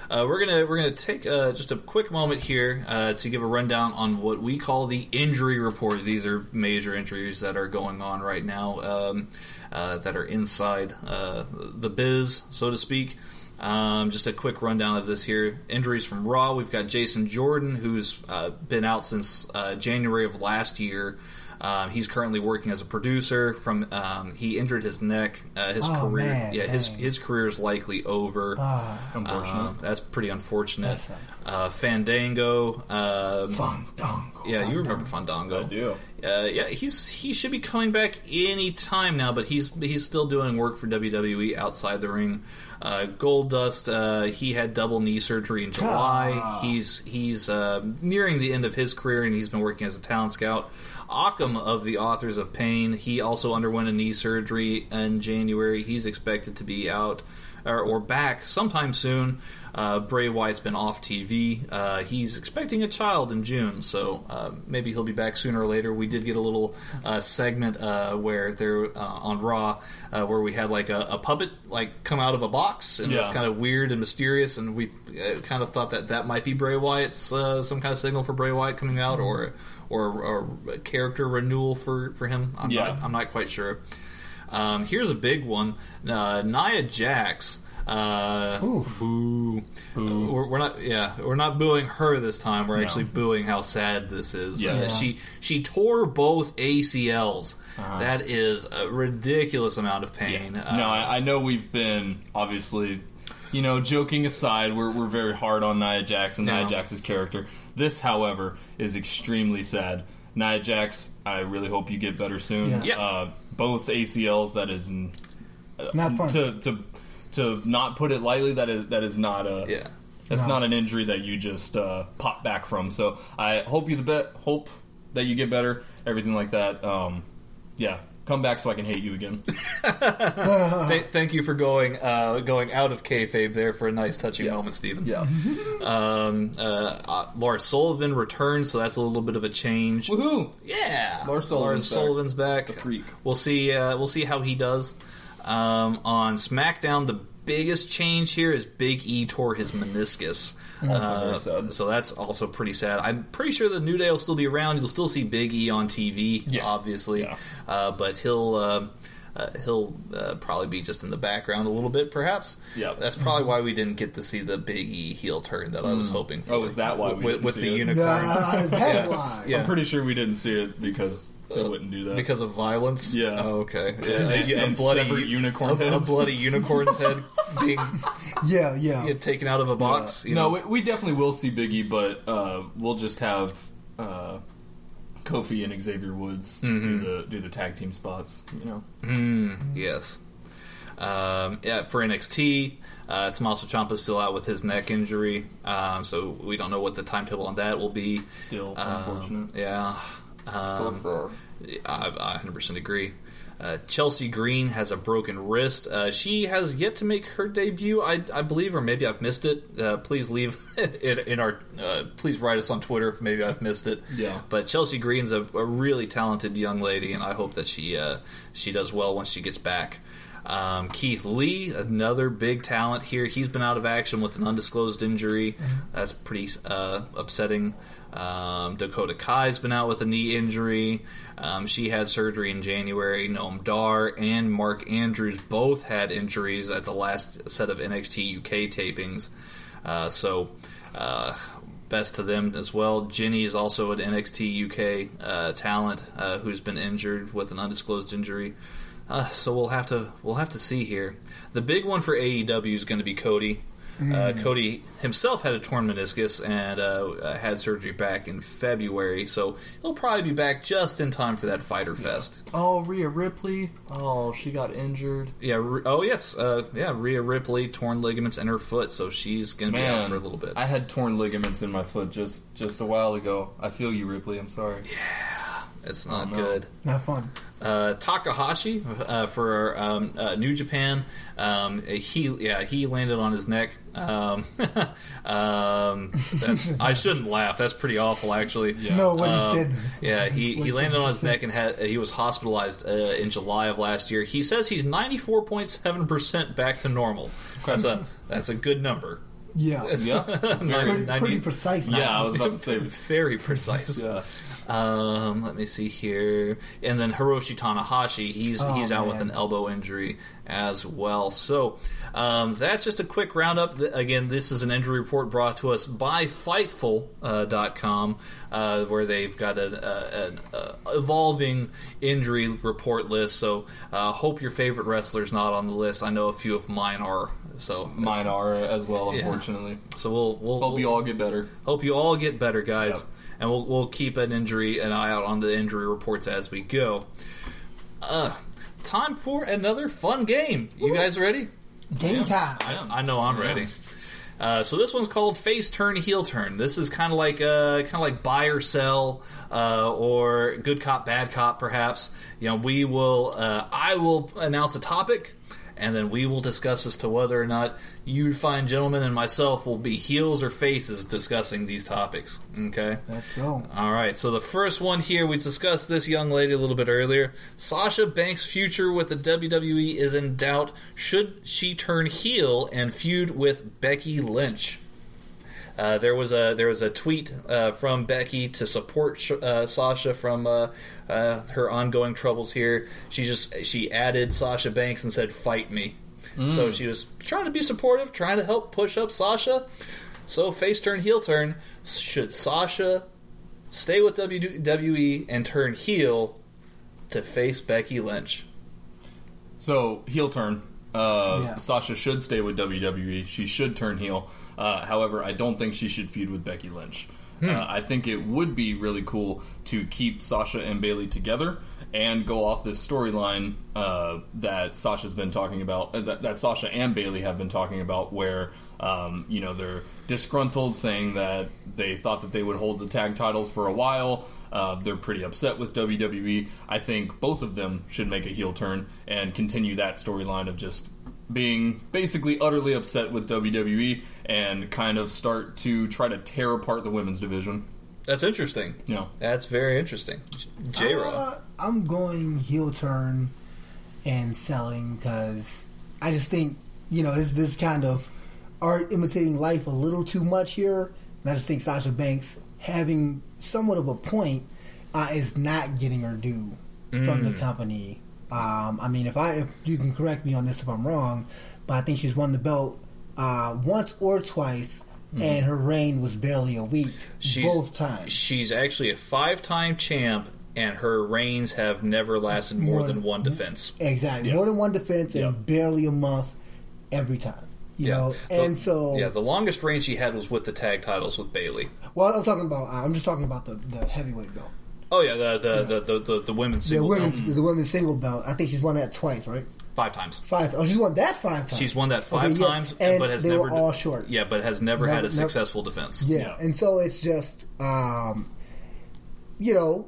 Uh, we're gonna we're gonna take uh, just a quick moment here uh, to give a rundown on what we call the injury report. These are major injuries that are going on right now um, uh, that are inside uh, the biz, so to speak. Um, just a quick rundown of this here. Injuries from Raw. We've got Jason Jordan, who's uh, been out since uh, January of last year. Um, he's currently working as a producer. From um, he injured his neck. Uh, his Oh, career, man, yeah, his dang. his career is likely over. Ah, unfortunate. Uh, that's pretty unfortunate. That's Uh, Fandango. Um, Fandango. yeah, you remember Fandango. I do. Uh, yeah, he's he should be coming back any time now, but he's he's still doing work for WWE outside the ring. Uh, Goldust, uh, he had double knee surgery in July. Ah. He's he's uh, nearing the end of his career, and he's been working as a talent scout. Akam of the Authors of Pain, he also underwent a knee surgery in January. He's expected to be out or, or back sometime soon. Uh, Bray Wyatt's been off TV. Uh, he's expecting a child in June, so uh, maybe he'll be back sooner or later. We did get a little uh, segment uh, where they're uh, on Raw, uh, where we had like a, a puppet like come out of a box, and it was kind of weird and mysterious, and we uh, kind of thought that that might be Bray Wyatt's uh, some kind of signal for Bray Wyatt coming out, or or, or a character renewal for for him. I'm Yeah. not I'm not quite sure. Um, here's a big one: uh, Nia Jax. Uh, boo. Boo. We're, we're not. Yeah, we're not booing her this time. We're actually booing how sad this is. Yeah. Uh, Yeah. She she tore both ACLs. That is a ridiculous amount of pain. Uh, no, I, I know we've been obviously, you know, joking aside, we're, we're very hard on Nia Jax and Yeah. Nia Jax's character. This, however, is extremely sad. Nia Jax, I really hope you get better soon. Yeah. Yeah. Uh, both ACLs, that is n- Not fun. to to to not put it lightly. That is that is not a yeah. That's No. not an injury that you just uh, pop back from. So I hope you the bet. Hope that you get better. Everything like that. Um, yeah, come back so I can hate you again. Th- thank you for going uh, going out of kayfabe there for a nice touching moment, Stephen. Yeah. Um, uh, uh, Lars Sullivan returns, so that's a little bit of a change. Woohoo! Yeah, Lars Sullivan's back. Sullivan's back. The freak. We'll see. Uh, we'll see how he does. Um, on SmackDown, the biggest change here is Big E tore his meniscus. Uh. So that's also pretty sad. I'm pretty sure the New Day will still be around. You'll still see Big E on TV, Yeah. obviously, Yeah. uh, but he'll. Uh, uh, he'll uh, probably be just in the background a little bit, perhaps. Yeah. that's probably why we didn't get to see the Big E heel turn that I was hoping for. Oh, is that why we with, didn't with see the it? unicorn? Nah, is that Yeah. why? Yeah. I'm pretty sure we didn't see it because they wouldn't do that. Because of violence? Yeah. Oh, okay. Yeah, And- a, a bloody unicorn a, a bloody unicorn's head being Yeah, yeah. get taken out of a box. you no, we, we definitely will see Biggie, but uh, we'll just have uh, Kofi and Xavier Woods Mm-hmm. do the do the tag team spots. You know, yes. Um, yeah, for NXT, uh, Tommaso Ciampa's still out with his neck injury, um, so we don't know what the timetable on that will be. still Um, unfortunate. Yeah. Um, I, I 100% agree. Uh, Chelsea Green has a broken wrist. Uh, she has yet to make her debut, I, I believe, or maybe I've missed it. Uh, please leave in, in our. Uh, please write us on Twitter if maybe I've missed it. Yeah. But Chelsea Green's a, a really talented young lady, and I hope that she uh, she does well once she gets back. Um, Keith Lee, another big talent here. He's been out of action with an undisclosed injury. That's pretty uh, upsetting. Um, Dakota Kai's been out with a knee injury. Um, she had surgery in January. Noam Dar and Mark Andrews both had injuries at the last set of NXT UK tapings. Uh, so, uh, best to them as well. Jinny is also an NXT UK uh, talent uh, who's been injured with an undisclosed injury. Uh, so we'll have to we'll have to see here. The big one for AEW is going to be Cody. Uh, Cody himself had a torn meniscus and uh, had surgery back in February, so he'll probably be back just in time for that Fyter Fest. Oh, Rhea Ripley. Oh, she got injured. Yeah. Oh yes. Uh, yeah. Rhea Ripley torn ligaments in her foot, so she's going to be out for a little bit. I had torn ligaments in my foot just just a while ago. I feel you, Ripley. I'm sorry. It's not no. good. Not fun. uh, Takahashi uh, for um, uh, New Japan. Um, he yeah he landed on his neck. Um, um, that's I shouldn't laugh. That's pretty awful actually. No, what Um, he said. Yeah, he, he landed on his neck and had he was hospitalized uh, in July of last year. He says he's ninety four point seven percent back to normal. That's a that's a good number. Yeah, Yeah. pretty, 90 pretty precise. Yeah, I was about to say. very precise. Yeah. Um, let me see here, and then Hiroshi Tanahashi, he's Oh, he's out with an elbow injury as well. So um, that's just a quick roundup. Again, this is an injury report brought to us by Fightful.com, uh, where they've got an, uh, an uh, evolving injury report list. So uh, hope your favorite wrestler's not on the list. I know a few of mine are. So Mine are as well, Yeah. unfortunately. So we'll we'll Hope we'll- you all get better. Hope you all get better, guys. Yep. And we'll, we'll keep an injury an eye out on the injury reports as we go. Uh, time for another fun game. You guys ready? Game time. I know I'm ready. Uh, so this one's called face turn heel turn. This is kind of like uh, kind of like buy or sell uh, or good cop bad cop perhaps. You know, we will uh, I will announce a topic and then we will discuss as to whether or not you fine gentlemen and myself will be heels or faces discussing these topics. Okay. Let's go. All right, so the first one here, we discussed this young lady a little bit earlier. Sasha Banks' future with the WWE is in doubt. Should she turn heel and feud with Becky Lynch? Uh, there was a there was a tweet uh, from Becky to support uh, Sasha from uh, her ongoing troubles here. She just she added Sasha Banks and said "fight me." So she was trying to be supportive, trying to help push up Sasha. So face turn heel turn. Should Sasha stay with WWE and turn heel to face Becky Lynch? So heel turn. Uh, Yeah. Sasha should stay with WWE. She should turn heel. Uh, however, I don't think she should feud with Becky Lynch. Uh, I think it would be really cool to keep Sasha and Bayley together and go off this storyline uh, that Sasha's been talking about, uh, that, that Sasha and Bayley have been talking about, where um, you know they're disgruntled, saying that they thought that they would hold the tag titles for a while. Uh, they're pretty upset with WWE. I think both of them should make a heel turn and continue that storyline of just being basically utterly upset with WWE and kind of start to try to tear apart the women's division. That's interesting. Yeah. That's very interesting. J Rob. Uh, I'm going heel turn and selling because I just think you know this this kind of art imitating life a little too much here. And I just think Sasha Banks having somewhat of a point uh, is not getting her due from the company. Um, I mean, if I if you can correct me on this if I'm wrong, but I think she's won the belt uh, once or twice. And her reign was barely a week, She's- both times. She's actually a five-time champ, and her reigns have never lasted more More than than- one defense. Exactly. Yeah. More than one defense and Yeah. barely a month every time. You know, and The- so yeah, the longest reign she had was with the tag titles with Bayley. well, I'm talking about. I'm just talking about the, the heavyweight belt. Oh yeah, the the the, the, the, the women's The single women's the women's single belt. I think she's won that twice, right? five times. Five. Oh, she's won that five times. She's won that five Okay, yeah. times, and but has they never were all short. Yeah, but has never, Never- had a never- successful defense. Yeah. Yeah. and so it's just, um, you know,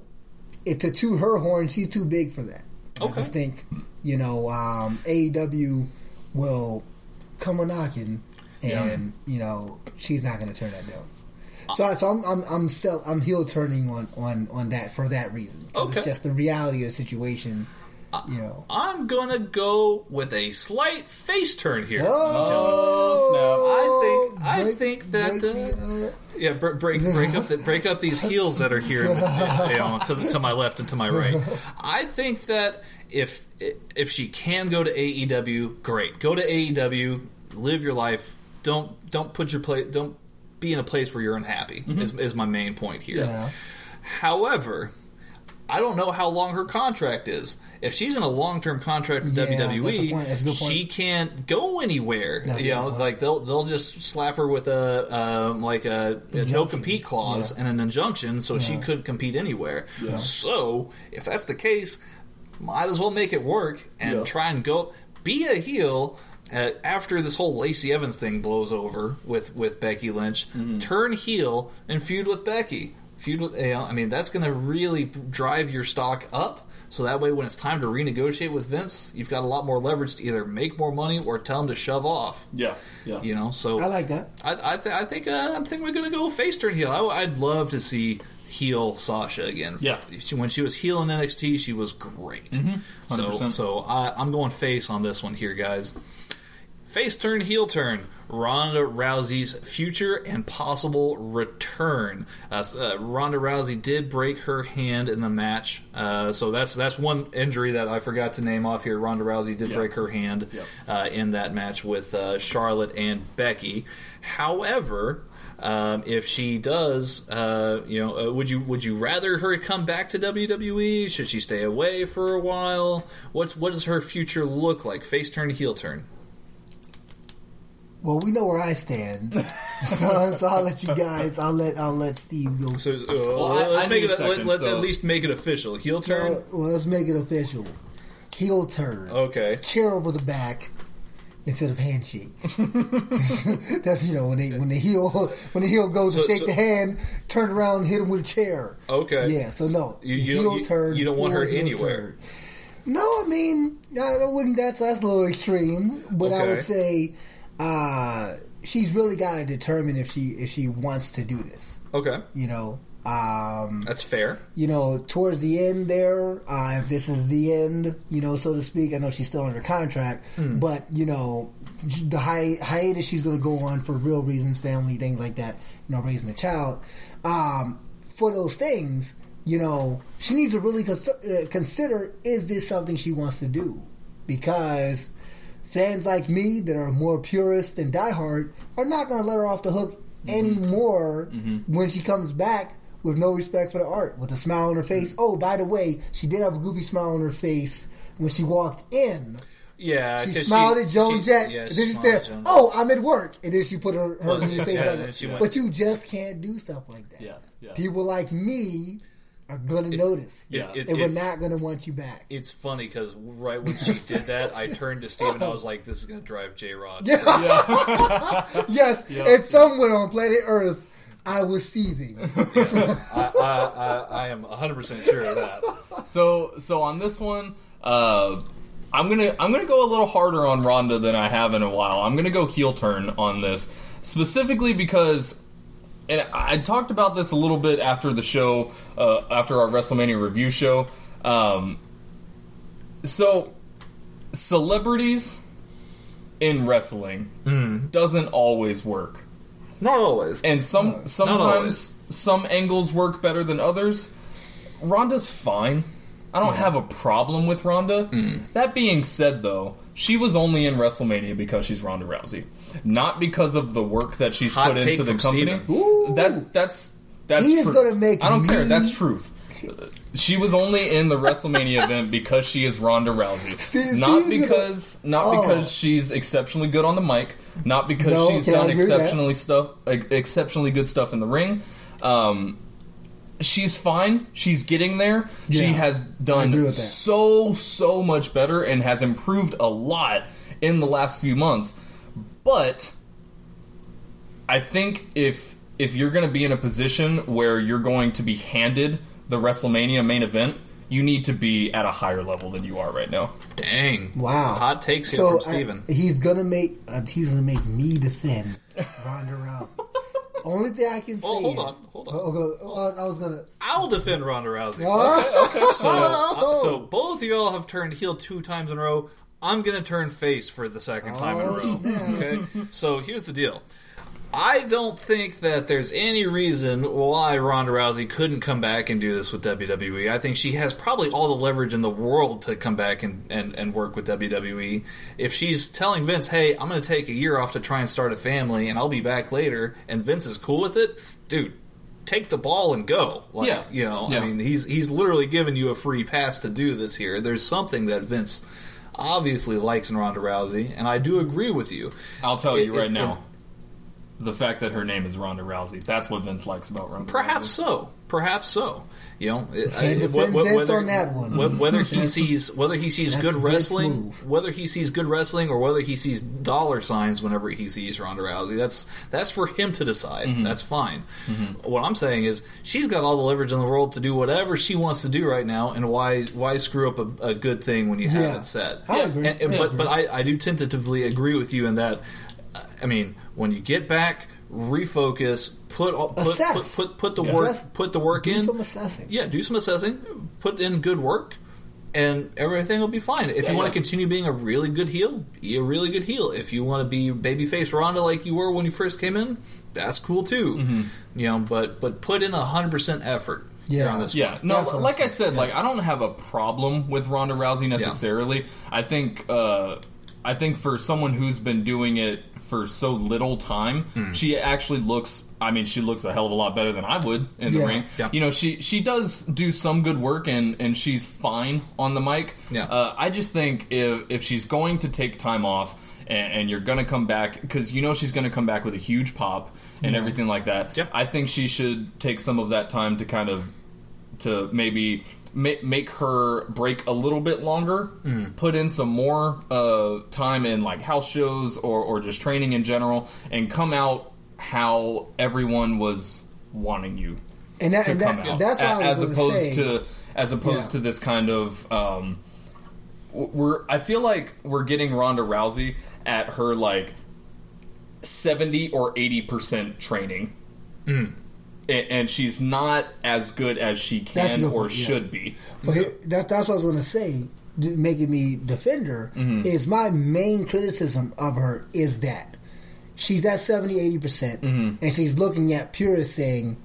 it to toot her horn, she's too big for that. I just think, you know, um, AEW will come a knocking, and you know she's not going to turn that down. So, so I'm I'm I'm, sell, I'm heel turning on, on on that for that reason. Okay. It's just the reality of the situation. You know. I'm gonna go with a slight face turn here. Oh, I think- I think that, break uh, uh, Yeah, br- break break up the, break up these heels that are here, you know, to, the, to my left and to my right. I think that if if she can go to AEW, great. Go to AEW, live your life. Don't don't put your place. Don't be in a place where you're unhappy. Is, is my main point here. Yeah. However, I don't know how long her contract is. If she's in a long term contract with Yeah, WWE, point. That's a good point. she can't go anywhere. That's you know, point. like they'll they'll just slap her with a um, like a, a no compete clause Yeah. and an injunction, so she couldn't compete anywhere. So if that's the case, might as well make it work and Yeah. try and go be a heel. Uh, after this whole Lacey Evans thing blows over with, with Becky Lynch, Mm-hmm. turn heel and feud with Becky. Feud with, you know, I mean, that's going to really drive your stock up. So that way, when it's time to renegotiate with Vince, you've got a lot more leverage to either make more money or tell him to shove off. Yeah, yeah. You know, so I like that. I, I, th- I think uh, I think we're gonna go face turn heel. I, would love to see heel Sasha again. Yeah. she, when she was heel in NXT, she was great. So 100%. so I, I'm going face on this one here, guys. Face turn, heel turn. Ronda Rousey's future and possible return. Uh, uh, Ronda Rousey did break her hand in the match, uh, so that's that's one injury that I forgot to name off here. Ronda Rousey did Yeah. break her hand Yep. uh, in that match with uh, Charlotte and Becky. However, um, if she does, uh, you know, uh, would you would you rather her come back to WWE? Should she stay away for a while? What's what does her future look like? Face turn heel turn. Well, we know where I stand, so, so I'll let you guys. I'll let I'll let Steve go. So uh, I- let's I make it. a let, second, let's so- at least make it official. Heel turn. Well, well, let's make it official. Heel turn. Okay. Chair over the back instead of handshake. That's you know when they when the heel when the heel goes to shake so- the hand, turn around, and hit him with a chair. Okay. Yeah. So no, You- you heel don't- you- turn. you don't want her anywhere. turn. No, I mean I wouldn't. That's that's a little extreme, but I would say uh, she's really got to determine if she if she wants to do this. Okay. You know. Um, That's fair. you know, towards the end there, uh, if this is the end, you know, so to speak, I know she's still under contract, but, you know, the hi- hiatus she's going to go on for real reasons, family, things like that, you know, raising a child. Um, for those things, you know, she needs to really cons- uh, consider is this something she wants to do? Because fans like me that are more purist and diehard are not going to let her off the hook anymore when she comes back with no respect for the art, with a smile on her face. Oh, by the way, she did have a goofy smile on her face when she walked in. Yeah. she smiled at Joan she- Jett, yeah, and then she said, "Oh, I'm at work," and then she put her, her Well, in your face yeah, like she went- But you just can't do stuff like that. Yeah, yeah. People like me are gonna notice, It- it- and we're not gonna want you back. It's funny because right when she did that, I turned to Steve and I was like, "This is going to drive J Rod." yes, and somewhere on planet Earth, I was seething. I, I, I, I am 100 percent sure of that. So so on this one, uh, I'm gonna I'm gonna go a little harder on Ronda than I have in a while. I'm gonna go heel turn on this specifically because. And I talked about this a little bit after the show, uh, after our WrestleMania review show. Um, so, celebrities in wrestling doesn't always work. Not always. and some always. sometimes some angles work better than others. Ronda's fine. I don't have a problem with Ronda. That being said, though, she was only in WrestleMania because she's Ronda Rousey, not because of the work that she's Hot put into the company. That that's that's He is gonna make I don't care. That's truth. She was only in the WrestleMania event because she is Ronda Rousey, Steve- not Steve's because not Oh. because she's exceptionally good on the mic, not because No, she's done agree with that. exceptionally stuff, exceptionally good stuff in the ring. Um, she's fine. She's getting there. She has done so so much better and has improved a lot in the last few months. But I think if if you're going to be in a position where you're going to be handed the WrestleMania main event, you need to be at a higher level than you are right now. Dang. Wow. Hot takes here so from Steven. I, he's gonna make uh, he's gonna make me defend Ronda Rousey. Only thing I can say Oh, hold is, on, hold on. Oh, oh, I was gonna. I'll defend Ronda Rousey. Oh, So, uh, so both of y'all have turned heel two times in a row. I'm going to turn face for the second time in a Oh, row. snap. Okay. So here's the deal. I don't think that there's any reason why Ronda Rousey couldn't come back and do this with WWE. I think she has probably all the leverage in the world to come back and, and, and work with WWE. If she's telling Vince, hey, I'm going to take a year off to try and start a family and I'll be back later, and Vince is cool with it, dude, take the ball and go. Like, Yeah. You know, Yeah. I mean, he's, he's literally giving you a free pass to do this here. There's something that Vince obviously likes in Ronda Rousey, and I do agree with you. I'll tell It- you right it- now. The fact that her name is Ronda Rousey. That's what Vince likes about Ronda Perhaps Rousey. so. Perhaps so. You know, it- I- defend wh- wh- Vince whether, on that one. wh- Whether he sees whether he sees That's good wrestling, move. whether he sees good wrestling, or whether he sees dollar signs whenever he sees Ronda Rousey, that's that's for him to decide. Mm-hmm. That's fine. What I'm saying is, she's got all the leverage in the world to do whatever she wants to do right now, and why why screw up a, a good thing when you have Yeah. it set? I agree. And- and- I but agree. but I, I do tentatively agree with you in that. uh, I mean, when you get back, refocus, put put put, Assess. put, put the Yeah. work Just put the work Do in. some assessing. Yeah, do some assessing, put in good work, and everything will be fine. If you want yeah. to continue being a really good heel, be a really good heel. If you want to be babyface Ronda like you were when you first came in, that's cool too. Mm-hmm. You know, but but put in hundred percent effort. Yeah. on this Yeah, no, That's what like I'm I said, like I don't have a problem with Ronda Rousey necessarily. I think, uh, I think for someone who's been doing it for so little time, Hmm. she actually looks. I mean, she looks a hell of a lot better than I would in the ring. Yeah. You know, she she does do some good work, and and she's fine on the mic. Yeah. Uh, I just think if if she's going to take time off. And, and you're gonna come back because you know she's gonna come back with a huge pop and everything like that. Yeah. I think she should take some of that time to kind of to maybe ma- make her break a little bit longer, put in some more uh, time in like house shows or, or just training in general, and come out how everyone was wanting you And, that, to and come that, out, that's what A- I was as opposed say. to as opposed Yeah. to this kind of. Um, we're I feel like we're getting Ronda Rousey at her like seventy or eighty percent training. Mm. And she's not as good as she can or point, yeah. should be. But that's that's what I was going to say. Making me defend her Mm-hmm. is my main criticism of her is that she's at 70 80 percent, Mm-hmm. and she's looking at purists saying,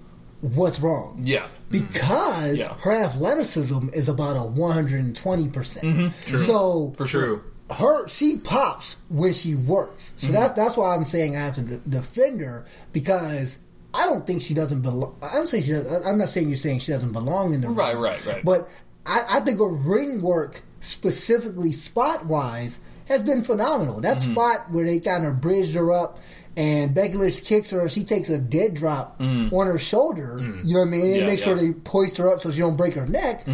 "What's wrong?" Yeah. Because Yeah. her athleticism is about a 120 percent. So for sure. her she pops when she works. Mm-hmm. So that's that's why I'm saying I have to de- defend her because I don't think she doesn't belong. I'm saying she. Does, I'm not saying you're saying she doesn't belong in the Right, ring. right, right. right. But I, I think her ring work, specifically spot wise, has been phenomenal. That Mm-hmm. spot where they kind of bridged her up. And Becky Lynch kicks her, she takes a dead drop on her shoulder. You know what I mean? And Mm. Yeah, make sure yeah. Mm-hmm. they hoist her up so she don't break her neck.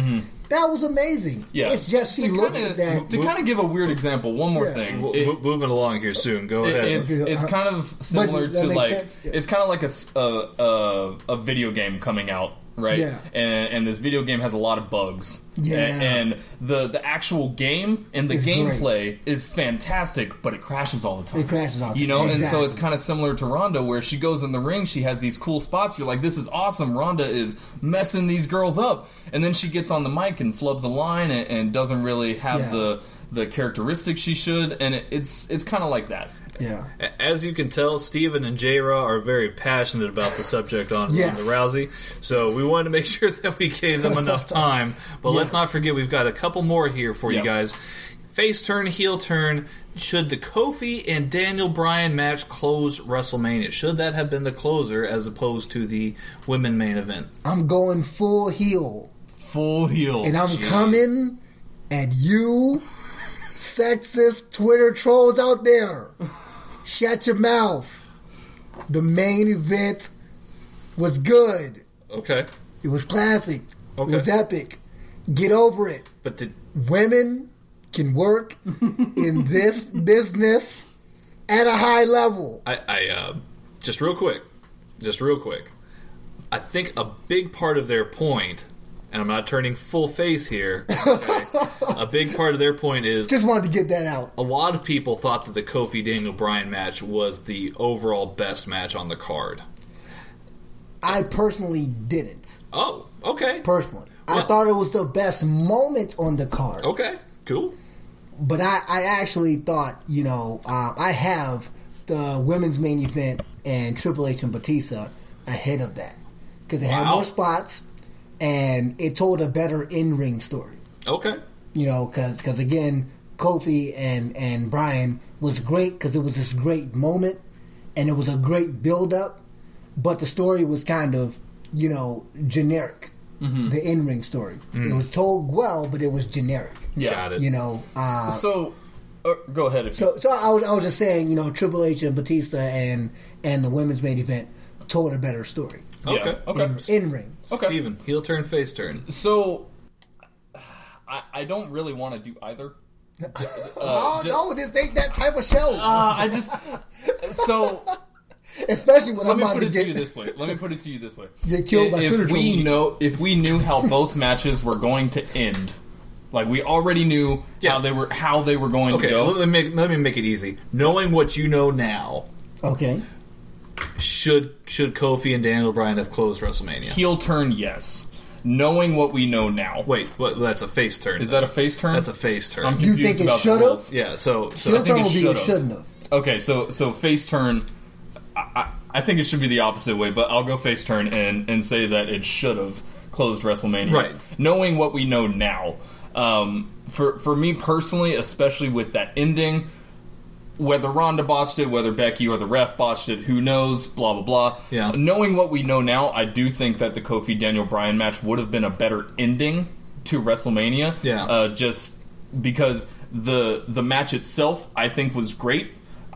That was amazing. Yeah. It's just she To looks kinda- at that. To kind of give a weird example, one more Yeah. thing. Mo- It- moving along here soon. Go It- ahead. it's it's kind of similar to like yeah. it's kind of like a a video game coming out right Yeah. and and this video game has a lot of bugs Yeah. A- and, the the actual game and the It's gameplay is fantastic but it crashes all the time It crashes all the you know time. and so it's kind of similar to Ronda where she goes in the ring she has these cool spots you're like this is awesome Ronda is messing these girls up and then she gets on the mic and flubs a line and, and doesn't really have Yeah. the the characteristics she should and it, it's it's kind of like that Yeah. As you can tell, Steven and J Raw are very passionate about the subject on Yes. Ronda Rousey. So we wanted to make sure that we gave them enough time. But let's not forget we've got a couple more here for you guys. Face turn, heel turn. Should the Kofi and Daniel Bryan match close WrestleMania? Should that have been the closer as opposed to the women main event? I'm going full heel. full heel And I'm Jeez. coming at you, sexist Twitter trolls out there. Shut your mouth. The main event was good. Okay. It was classic. Okay. It was epic. Get over it. But did, Women can work in this business at a high level. I, I uh, just real quick, just real quick. I think a big part of their point, and I'm not turning full face here. Okay? a big part of their point is Just wanted to get that out. a lot of people thought that the Kofi Daniel Bryan match was the overall best match on the card. I personally didn't. Oh, okay. Personally, I thought it was the best moment on the card. Okay, cool. But I, I actually thought, you know, uh, I have the women's main event and Triple H and Batista ahead of that because had Wow. more spots and it told a better in ring story. Okay. You know, because because again, Kofi and and Bryan was great because it was this great moment and it was a great build up, but the story was kind of you know generic. The in ring story. It was told well, but it was generic. Yeah. Got it. You know, uh, So, uh, go ahead. If so, so I was, I was just saying, you know, Triple H and Batista and and the women's main event told a better story yeah. Okay. Okay. in, ring. Okay. Steven, heel turn, face turn. So, I, I don't really want to do either. oh ju- no, this ain't that type of show. Uh, I just so Especially when let I'm me about put to it get to you this way. Let me put it to you this way. Get killed by if we trolls. know if we knew how both matches were going to end, like we already knew Yeah. how they were how they were going Okay, to go. let me make let me make it easy. Knowing what you know now, okay. Should should Kofi and Daniel Bryan have closed WrestleMania? Heel turn, yes. Knowing what we know now, Wait, what? That's a face turn. is that a face turn? That's a face turn. I'm You confused think it about the should've? rules. yeah. So so Heel think turn it will be it should've. shouldn't have. Okay, so so face turn. I, I, I think it should be the opposite way, but I'll go face turn and and say that it should have closed WrestleMania. Right. Knowing what we know now, um, for for me personally, especially with that ending, whether Ronda botched it, whether Becky or the ref botched it, who knows? Blah blah blah. Yeah. Knowing what we know now, I do think that the Kofi Daniel Bryan match would have been a better ending to WrestleMania. Yeah. Uh, just because the the match itself, I think, was great.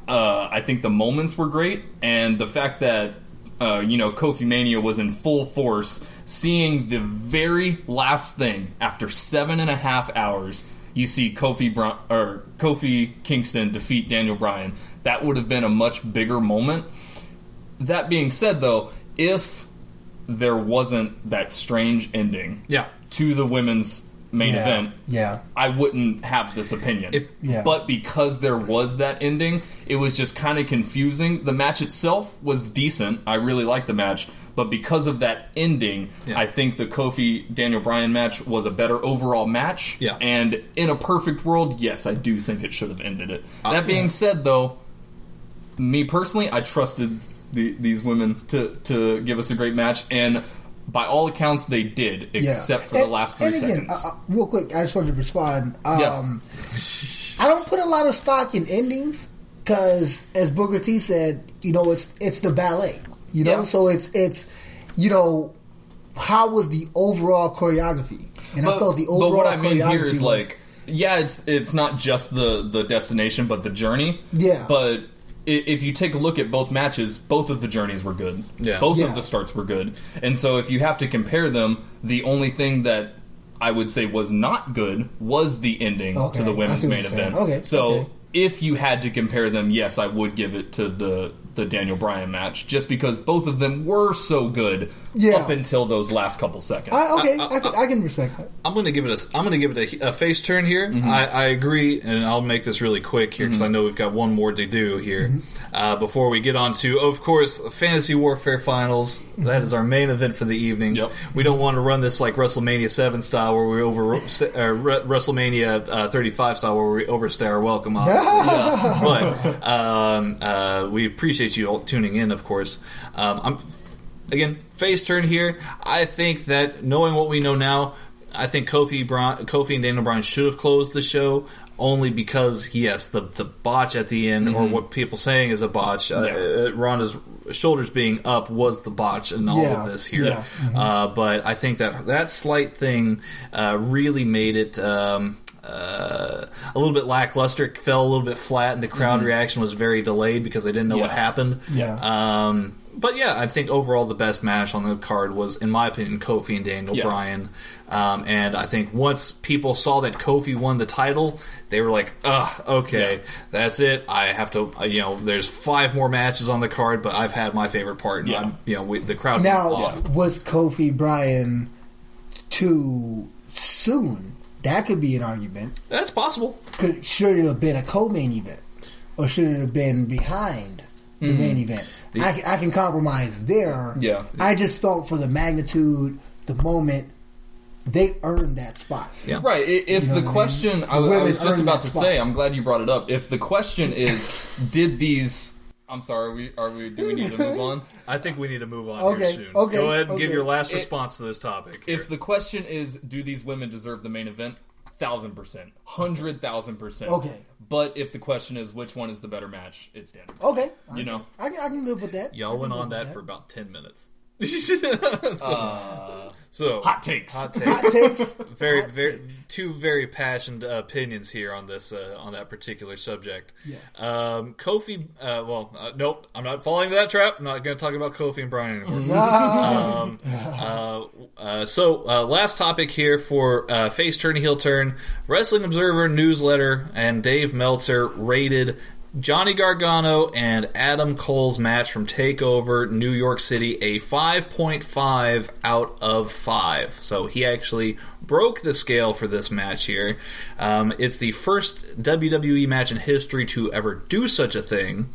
Uh, I think the moments were great, and the fact that uh, you know Kofi Mania was in full force, seeing the very last thing after seven and a half hours, you see Kofi or Kofi Kingston defeat Daniel Bryan. That would have been a much bigger moment. That being said, though, if there wasn't that strange ending yeah. to the women's main Yeah. event, Yeah. I wouldn't have this opinion. If- Yeah. But because there was that ending, it was just kind of confusing. The match itself was decent. I really liked the match. But because of that ending, Yeah. I think the Kofi Daniel Bryan match was a better overall match. Yeah. And in a perfect world, yes, I do think it should have ended it. Uh, that being said, though, me personally, I trusted the, these women to, to give us a great match. And by all accounts, they did, Yeah. except for the last three and again, seconds. Uh, uh, real quick, I just wanted to respond. Yeah. Um, I don't put a lot of stock in endings because, as Booker T said, you know, it's it's the ballet. You know, Yeah. so it's it's you know, how was the overall choreography? And I felt the overall but what I mean here choreography was- like, yeah, it's it's not just the the destination, but the journey. Yeah. But if you take a look at both matches, both of the journeys were good. Yeah. Both Yeah. of the starts were good, and so if you have to compare them, the only thing that I would say was not good was the ending Okay, to the women's main event. Okay, So. okay. If you had to compare them, yes, I would give it to the the Daniel Bryan match, just because both of them were so good Yeah. up until those last couple seconds. I, okay, I, can, I can respect that. I'm going to give it a. I'm going to give it a, a face turn here. Mm-hmm. I, I agree, and I'll make this really quick here because I know we've got one more to do here Mm-hmm. uh, before we get on to, of course, Fantasy Warfare Finals. That is our main event for the evening. Yep. We don't want to run this like WrestleMania Seven style, where we over uh, WrestleMania uh, 35 style, where we overstay our welcome. Obviously. but um, uh, we appreciate you all tuning in, of course. Um, I'm again face turn here. I think that knowing what we know now, I think Kofi Bron- Kofi and Daniel Bryan should have closed the show only because yes, the the botch at the end or what people saying is a botch. Uh, Yeah. uh, Ronda's shoulders being up was the botch in all Yeah. of this here. Yeah. Uh, but I think that that slight thing uh, really made it. Um, uh, a little bit lackluster, It fell a little bit flat, and the crowd reaction was very delayed because they didn't know what happened. Yeah. Um, but yeah, I think overall the best match on the card was, in my opinion, Kofi and Daniel Yeah. Bryan. Um, and I think once people saw that Kofi won the title, they were like, "Ugh, okay, Yeah. that's it. I have to, uh, you know, there's five more matches on the card, but I've had my favorite part. And Yeah. I'm, you know, we, the crowd Now, was off. was Kofi Bryan too soon. That could be an argument. That's possible. Could should it have been a co-main event, or should it have been behind the hmm. main event? I, can- I can compromise there. Yeah. I just felt for the magnitude, the moment, they earned that spot. Yeah. Right. If You know the what I mean? question, I, I was just about to spot. say, I'm glad you brought it up. If the question is, did these? I'm sorry. Are we are we? Do we need to move on? I think we need to move on Okay, here soon. okay, Go ahead and give your last It- response to this topic. If the question is, do these women deserve the main event? Thousand percent, hundred thousand percent. Okay. But if the question is, which one is the better match? It's Dan. Okay, You know. I, can- I can live with that. Y'all went on with that for about ten minutes. so, so hot takes. Hot Hot takes. takes. very, Hot very, takes. two very passionate opinions here on this, uh, on that particular subject. Yes. Um, Kofi. Uh, well, uh, nope. I'm not falling into that trap. I'm not going to talk about Kofi and Bryan anymore. Ah, Um, uh, uh, so, uh, last topic here for uh, face turn, heel turn. Wrestling Observer newsletter and Dave Meltzer rated Johnny Gargano and Adam Cole's match from Takeover New York City a 5.5 out of 5. So he actually broke the scale for this match here. Um, it's the first WWE match in history to ever do such a thing.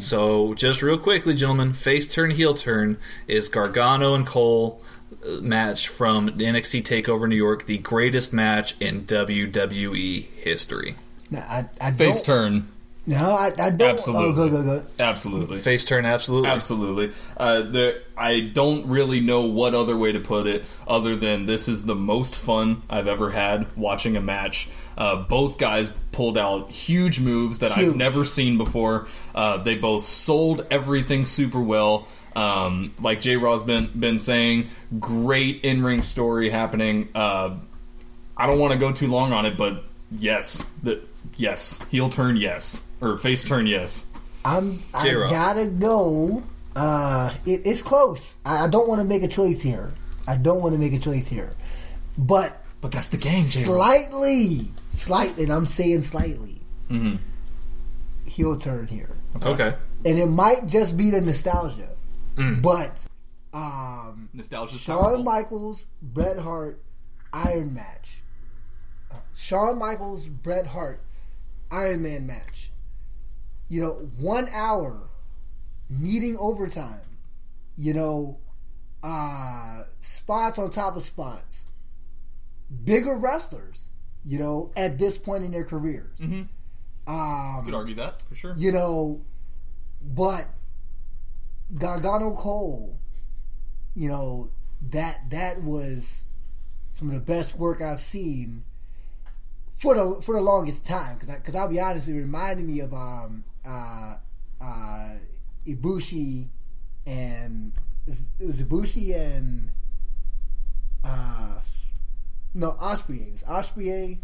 So, just real quickly, gentlemen, face turn, heel turn is Gargano and Cole uh, match from NXT Takeover New York, the greatest match in WWE history. no, I, I Face don't, turn. No, I, I don't. Absolutely. Oh, good, good, good. Absolutely. Face turn, absolutely. Absolutely. Uh, there, I don't really know what other way to put it other than this is the most fun I've ever had watching a match. Uh, both guys pulled out huge moves that I've never seen before. Uh, they both sold everything super well. Um, like J. Raw's been been saying, great in ring story happening. Uh, I don't want to go too long on it, but yes, the yes heel turn yes or face turn yes. I'm. I J-Rock. gotta go. Uh, it, it's close. I, I don't want to make a choice here. I don't want to make a choice here, but But that's the game, J. Raw. slightly, slightly, and I'm saying slightly, Mm-hmm. heel turn here, Okay. and it might just be the nostalgia, Mm. but um, Nostalgia. Shawn Michaels, Bret Hart, Iron match. Uh, Shawn Michaels, Bret Hart, Iron Man match. You know, one hour, needing overtime. You know, uh, spots on top of spots. Bigger wrestlers, you know, at this point in their careers. Um, Could argue that for sure. you know, but Gargano Cole, you know that that was some of the best work I've seen for the for the longest time. Because because I'll be honest, it reminded me of um uh uh Ibushi and it was Ibushi and uh no Ospreay. It was Ospreay.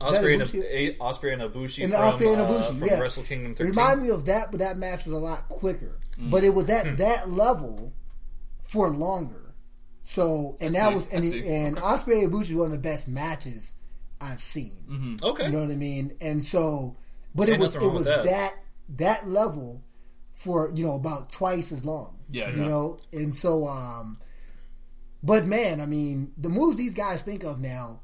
Ospreay and, Ibushi? Ospreay and Ibushi And from, Ospreay and uh, Ibushi, from yeah. Wrestle Kingdom It 13. reminded me of that, but that match was a lot quicker. But it was at Hmm. that level for longer. So, and that see, was, I and, and Ospreay and Ibushi was one of the best matches I've seen. okay. You know what I mean? And so, but it was it was that. that. that level for you know about twice as long. Yeah, you yeah. know, and so um, but man, I mean, the moves these guys think of now,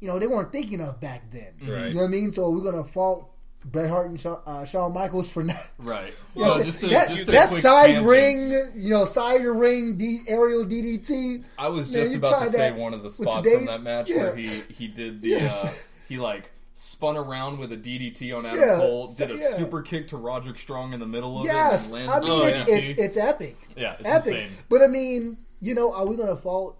you know, they weren't thinking of back then. Right. You know what I mean? So we're gonna fault Bret Hart and Shawn, uh, Shawn Michaels for not. Right. Well, that, just a, that, just a that quick side tangent. ring, you know, side ring D, aerial DDT. I was Man, just you about to say one of the spots from that match yeah. where he he did the Yes. uh, he like spun around with a DDT on Adam Yeah, Cole, did a yeah. super kick to Roderick Strong in the middle of Yes, it. and I mean the it's, it's it's epic. Yeah, it's epic. insane. But I mean, you know, are we gonna fault?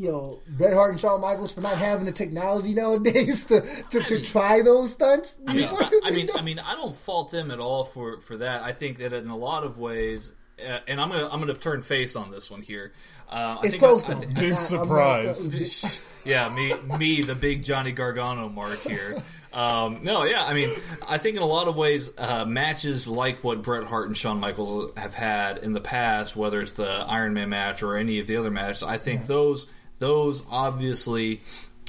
You know, Bret Hart and Shawn Michaels for not having the technology nowadays to, to, to try those stunts. I mean, I, I mean, I mean, I don't fault them at all for for that. I think that in a lot of ways, uh, and I'm gonna I'm gonna turn face on this one here. Uh, I it's think close I, though. I, I'm Big not- I'm not- surprise. yeah, me, me, the big Johnny Gargano mark here. Um, no, yeah, I mean, I think in a lot of ways, uh, matches like what Bret Hart and Shawn Michaels have had in the past, whether it's the Iron Man match or any of the other matches, I think those those obviously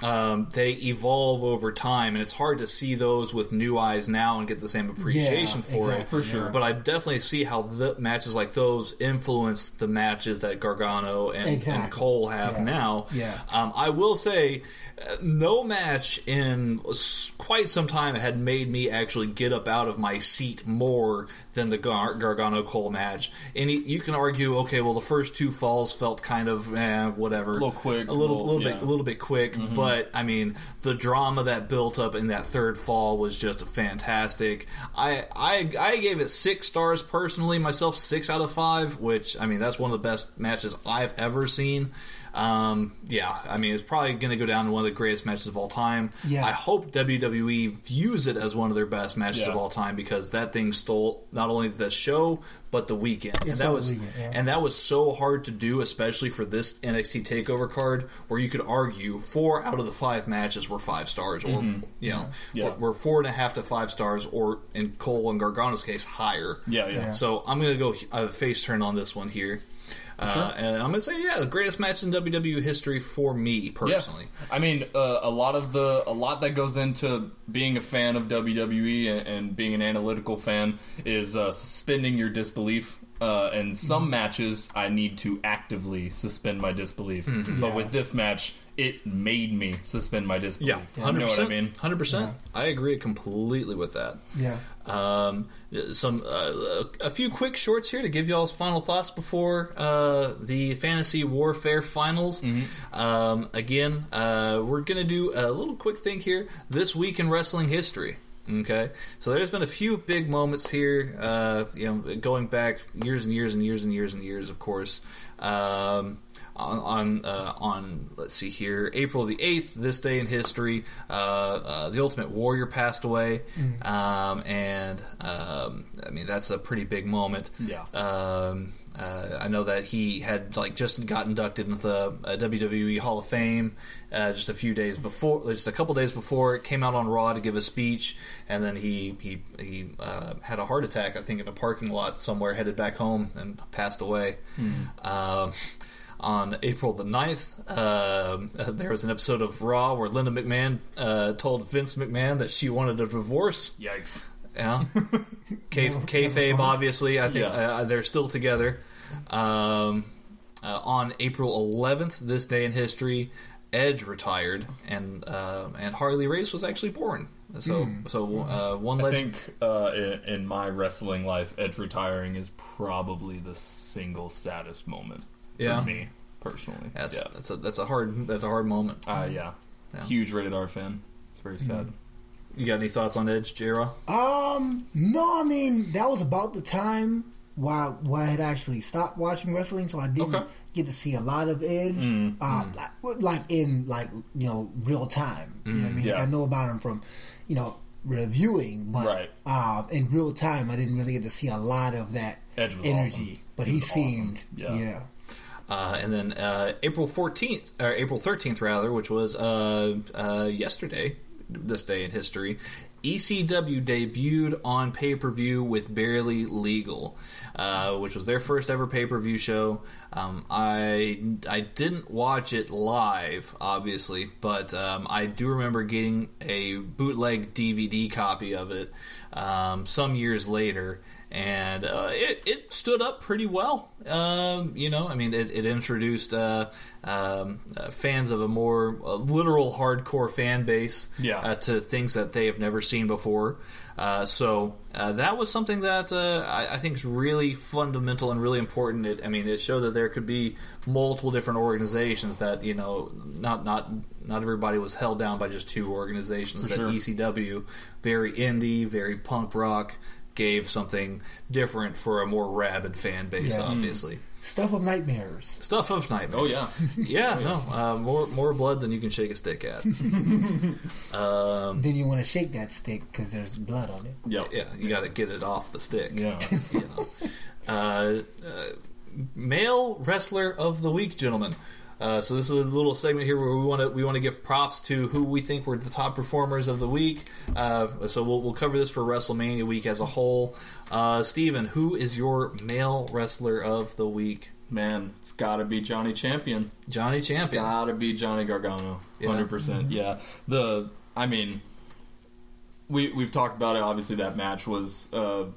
um, they evolve over time, and it's hard to see those with new eyes now and get the same appreciation Yeah, for exactly, it. For sure. But I definitely see how the matches like those influence the matches that Gargano and, Exactly. and Cole have Yeah. now. Yeah. Um, I will say, uh, no match in quite some time had made me actually get up out of my seat more than the Gar- Gargano Cole match. And y- you can argue, okay, well, the first two falls felt kind of eh, whatever, a little quick, a little, little- little bit, yeah. Mm-hmm. a little bit quick. But I mean, the drama that built up in that third fall was just fantastic. I I I gave it six stars personally myself, six out of five. Which I mean, that's one of the best matches I've ever seen. Um, yeah, I mean, it's probably going to go down to one of the greatest matches of all time. Yeah. I hope WWE views it as one of their best matches Yeah. of all time because that thing stole not only the show but the weekend, and that was weekend, yeah. and that was so hard to do, especially for this NXT Takeover card, where you could argue four out of the five matches were five stars, or you know, Mm-hmm. Yeah. were, were four and a half to five stars, or in Cole and Gargano's case, higher. Yeah, yeah. So I'm going to go uh, face turn on this one here. Uh, and I'm gonna say, yeah, the greatest match in WWE history for me personally. Yeah. I mean, uh, a lot of the a lot that goes into being a fan of WWE and, and being an analytical fan is uh, suspending your disbelief. Uh, in some matches, I need to actively suspend my disbelief, but with this match, it made me suspend my disbelief. Yeah, you hundred know what I percent. mean. Hundred percent. I agree completely with that. Yeah. Um, some uh, a few quick shorts here to give y'all's final thoughts before uh, the fantasy warfare finals. Um, again, uh, we're gonna do a little quick thing here. This week in wrestling history. Okay, so there's been a few big moments here. Uh, you know, going back years and years and years and years and years, of course. Um, on on, uh, on let's see here, April the eighth, this day in history, uh, uh, the Ultimate Warrior passed away, um, and um, I mean that's a pretty big moment. Yeah. Um, uh, I know that he had like just got inducted into the uh, WWE Hall of Fame uh, just a few days before, just a couple days before, came out on Raw to give a speech, and then he he he uh, had a heart attack, I think, in a parking lot somewhere, headed back home, and passed away. Um, on April the 9th, um, uh, there was an episode of Raw where Linda McMahon uh, told Vince McMahon that she wanted a divorce. Yikes! Yeah, K- kayfabe. Obviously, I think Yeah. uh, they're still together. Um, uh, on April 11th, this day in history, Edge retired, and uh, and Harley Race was actually born. So so uh, one I legend. think uh, in, in my wrestling life, Edge retiring is probably the single saddest moment for Yeah. me personally. That's yeah, that's a that's a hard that's a hard moment. uh, yeah. Yeah. Huge rated R fan. It's very sad. You got any thoughts on Edge, J. Raw? Um, no, I mean that was about the time why where I had actually stopped watching wrestling, so I didn't Okay. get to see a lot of Edge, Mm, um, like, like in like you know real time. You know what I mean? yeah. Like, I know about him from you know reviewing, but Right. um, in real time, I didn't really get to see a lot of that Edge was energy. awesome. But He he, was awesome. seemed, Yeah. yeah. Uh, and then uh, April 14th, or April 13th, rather, which was uh, uh, yesterday, this day in history, ECW debuted on pay per view with Barely Legal, uh, which was their first ever pay per view show. Um, I I didn't watch it live, obviously, but um, I do remember getting a bootleg DVD copy of it um, some years later and uh, it, it stood up pretty well. Um, you know, I mean, it, it introduced uh, um, uh, fans of a more uh, literal hardcore fan base Yeah. uh, to things that they have never seen before. Uh, so uh, that was something that uh, I, I think is really fundamental and really important. It, I mean, it showed that there could be multiple different organizations that you know, not not not everybody was held down by just two organizations. For that sure. ECW, very indie, very punk rock, gave something different for a more rabid fan base. Yeah. Obviously, Stuff of nightmares. stuff of nightmares. Oh yeah, yeah, no, uh, more more blood than you can shake a stick at. um, Then you want to shake that stick because there's blood on it. yep. yeah, you got to get it off the stick. Yeah. you know. uh, uh, male wrestler of the week, gentlemen. Uh, so this is a little segment here where we want to we want to give props to who we think were the top performers of the week. Uh, so we'll, we'll cover this for WrestleMania week as a whole. Uh, Steven, who is your male wrestler of the week? Man, it's got to be Johnny Champion. Johnny Champion. Got to be Johnny Gargano. Hundred percent. Yeah. The I mean, we we've talked about it. Obviously, that match was. Uh,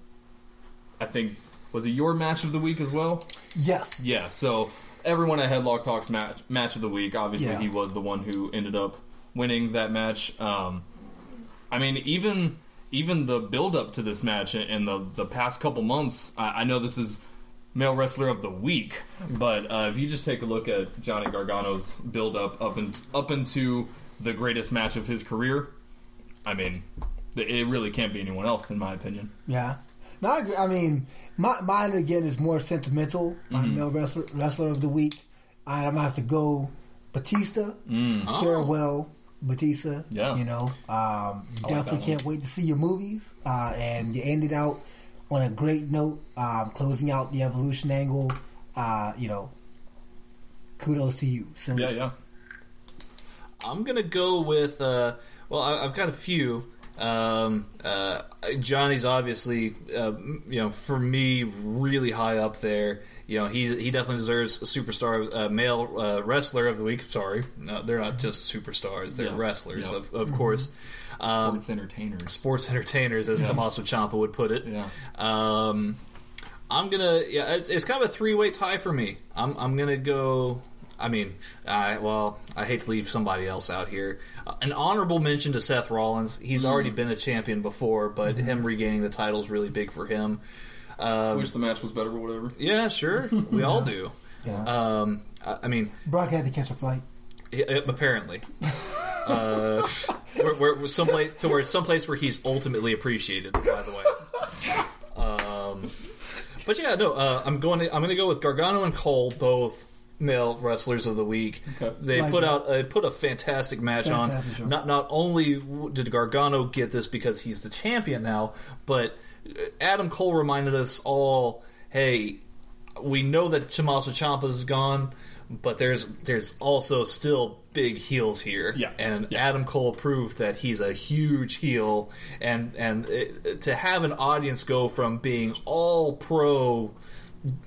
I think was it your match of the week as well? Yes. Yeah. So everyone at Headlock Talks match match of the week. Obviously, Yeah. he was the one who ended up winning that match. Um, I mean, even even the build up to this match in the the past couple months. I, I know this is male wrestler of the week, but uh, if you just take a look at Johnny Gargano's build up up and up into the greatest match of his career, I mean, it really can't be anyone else, in my opinion. Yeah. No, I. I mean, my, mine again is more sentimental. My Mm-hmm. male wrestler, wrestler of the week. I, I'm gonna have to go Batista. Farewell, Batista. Mm. Yeah. You know, um, definitely that can't wait to see your movies. Uh, and you ended out on a great note, um, closing out the evolution angle. Uh, you know, kudos to you. So, Yeah, yeah. I'm gonna go with. Uh, well, I, I've got a few. Um, uh, Johnny's obviously, uh, you know, for me, really high up there. You know, he he definitely deserves a superstar uh, male uh, wrestler of the week. Sorry, no, they're not just superstars; they're Yeah. wrestlers, Yeah. of, of course. Um, Sports entertainers. sports entertainers, as Tommaso Ciampa would put it. Yeah. Um, I'm gonna. Yeah, it's, it's kind of a three way tie for me. I'm I'm gonna go. I mean, I well, I hate to leave somebody else out here. Uh, an honorable mention to Seth Rollins. He's already been a champion before, but him regaining the title is really big for him. Um, Wish the match was better or whatever. yeah, sure, we all do. Yeah. Um, I, I mean, Brock had to catch a flight. yeah, apparently. Uh, where, where, someplace to where someplace where he's ultimately appreciated. By the way, um, but yeah, no, uh, I'm going. To, I'm going to go with Gargano and Cole, both male wrestlers of the week. Okay. They Like put that. out uh, put a fantastic match Fantastic on. show. Not not only did Gargano get this because he's the champion now, but uh, Adam Cole reminded us all, hey, we know that Tommaso Ciampa is gone, but there's there's also still big heels here. Yeah. and Yeah. Adam Cole proved that he's a huge heel, and and it, to have an audience go from being all pro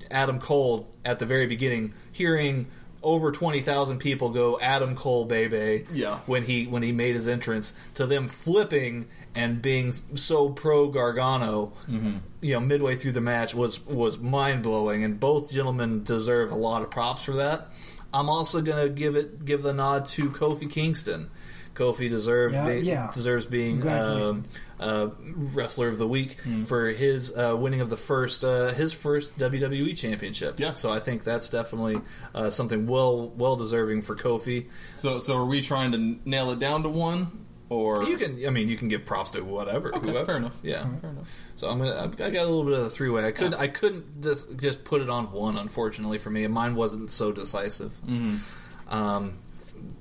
Adam Cole at the very beginning, hearing over twenty thousand people go Adam Cole, baby, Yeah. when he when he made his entrance, to them flipping and being so pro Gargano, mm-hmm. you know, midway through the match was was mind blowing, and both gentlemen deserve a lot of props for that. I'm also gonna give it give the nod to Kofi Kingston. Kofi deserves Yeah, be- yeah. deserves being um, uh, wrestler of the week for his uh, winning of the first uh, his first WWE championship. Yeah. so I think that's definitely uh, something well well deserving for Kofi. So, so are we trying to nail it down to one, or You can, I mean, you can give props to whatever. Okay, whoever. fair enough. Yeah, Fair enough. So I'm gonna, I've- got a little bit of a three way. I could, I couldn't just just put it on one, unfortunately for me. Mine wasn't so decisive. Mm-hmm. Um,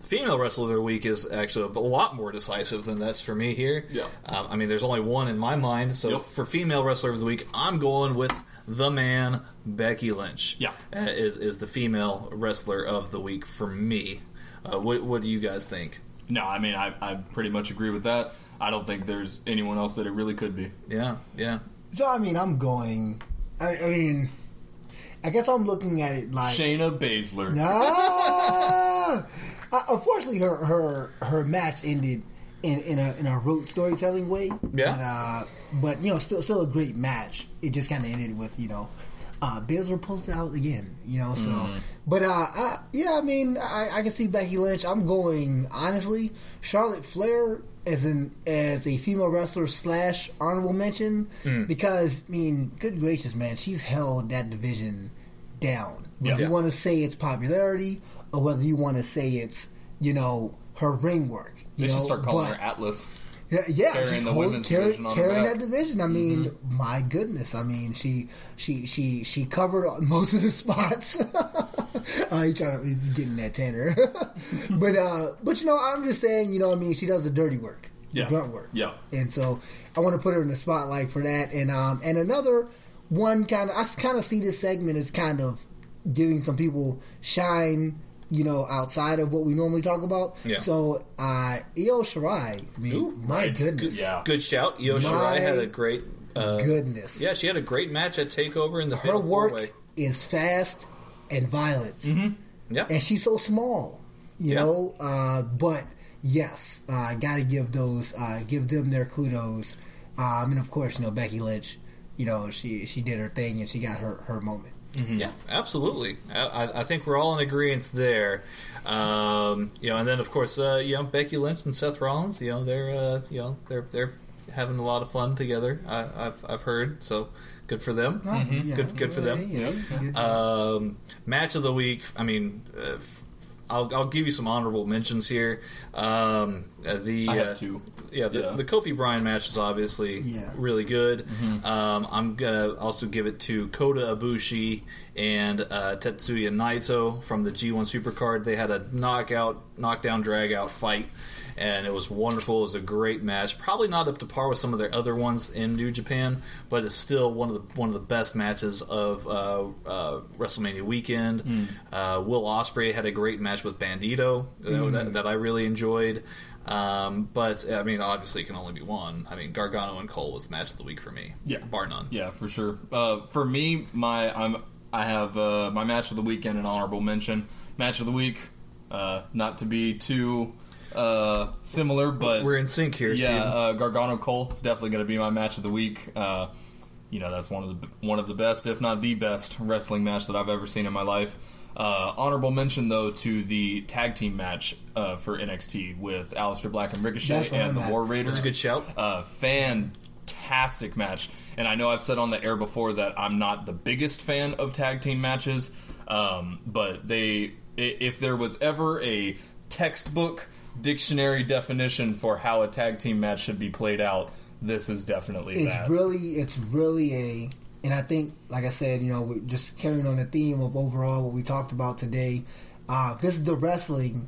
female wrestler of the week is actually a lot more decisive than that's for me here. Yeah. Um, I mean, there's only one in my mind. So Yep. for female wrestler of the week, I'm going with the man Becky Lynch. Yeah. uh, is is the female wrestler of the week for me. Uh, what what do you guys think? No, I mean I, I pretty much agree with that. I don't think there's anyone else that it really could be. Yeah, yeah. So I mean, I'm going. I, I mean, I guess I'm looking at it like Shayna Baszler. Ah! Uh, unfortunately, her her her match ended in in a in a rote storytelling way. Yeah. But, uh, but you know, still still a great match. It just kind of ended with you know. Uh, Bills were posted out again, you know. So, but uh, I, yeah, I mean, I, I can see Becky Lynch. I'm going honestly. Charlotte Flair as an as a female wrestler slash honorable mention because I mean, good gracious, man, she's held that division down. Yeah. you want to say it's popularity or whether you want to say it's you know her ring work. You They should know, start calling but- her Atlas. yeah, yeah carrying the holding- women's carry- division on her carrying. Mm-hmm. that division. I mean, my goodness. I mean, she she she she covered most of the spots. uh, he's trying to he's getting that Tanner, but uh, but you know, I'm just saying, you know, I mean, she does the dirty work, the grunt work, Yeah. and so I want to put her in the spotlight for that. And um, and another one kind of I kind of see this segment as kind of giving some people shine you know, outside of what we normally talk about. Yeah. So, uh, Io Shirai, I mean, Ooh, my goodness. yeah. Good shout. Io My Shirai had a great. Uh, Goodness. Yeah, she had a great match at Takeover in the Her Fatal work Four Way. is fast and violent. Yeah, and she's so small, you Yeah. know. Uh, but yes, I uh, got to give those, uh, give them their kudos. Um, and of course, you know Becky Lynch, you know she she did her thing and she got her her moment. Yeah, absolutely. I, I- I think we're all in agreement there. Um, you know, and then of course, uh, you know, Becky Lynch and Seth Rollins. You know, they're uh, you know they're they're having a lot of fun together. I, I've I've heard so good for them. Yeah, Good good for them. yeah, good. Um, match of the week. I mean, uh, f- I'll I'll give you some honorable mentions here. Um, uh, the I have uh, two. Yeah, the, Yeah. the Kofi Bryan match is obviously Yeah. really good. Mm-hmm. Um, I'm gonna also give it to Kota Ibushi and uh, Tetsuya Naito from the G1 Supercard. They had a knockout, knockdown, drag out fight, and it was wonderful. It was a great match. Probably not up to par with some of their other ones in New Japan, but it's still one of the one of the best matches of uh, uh, WrestleMania weekend. Mm. Uh, Will Ospreay had a great match with Bandido Mm. that, that I really enjoyed. Um, but I mean, obviously, it can only be one. I mean, Gargano and Cole was match of the week for me, Yeah. bar none. Yeah, for sure. Uh, for me, my I'm I have uh, my match of the weekend and honorable mention. Match of the week, uh, not to be too uh, similar, but We're in sync here, yeah, uh, Gargano Cole is definitely going to be my match of the week. Uh, you know, that's one of the one of the best, if not the best, wrestling match that I've ever seen in my life. Uh, honorable mention though to the tag team match uh, for NXT with Aleister Black and Ricochet and the. War Raiders. That's a good shout. Uh, fantastic match. And I know I've said on the air before that I'm not the biggest fan of tag team matches, um, but they if there was ever a textbook dictionary definition for how a tag team match should be played out, this is definitely it's that. really it's really a and i think like i said you know we're just carrying on the theme of overall what we talked about today uh, this is the wrestling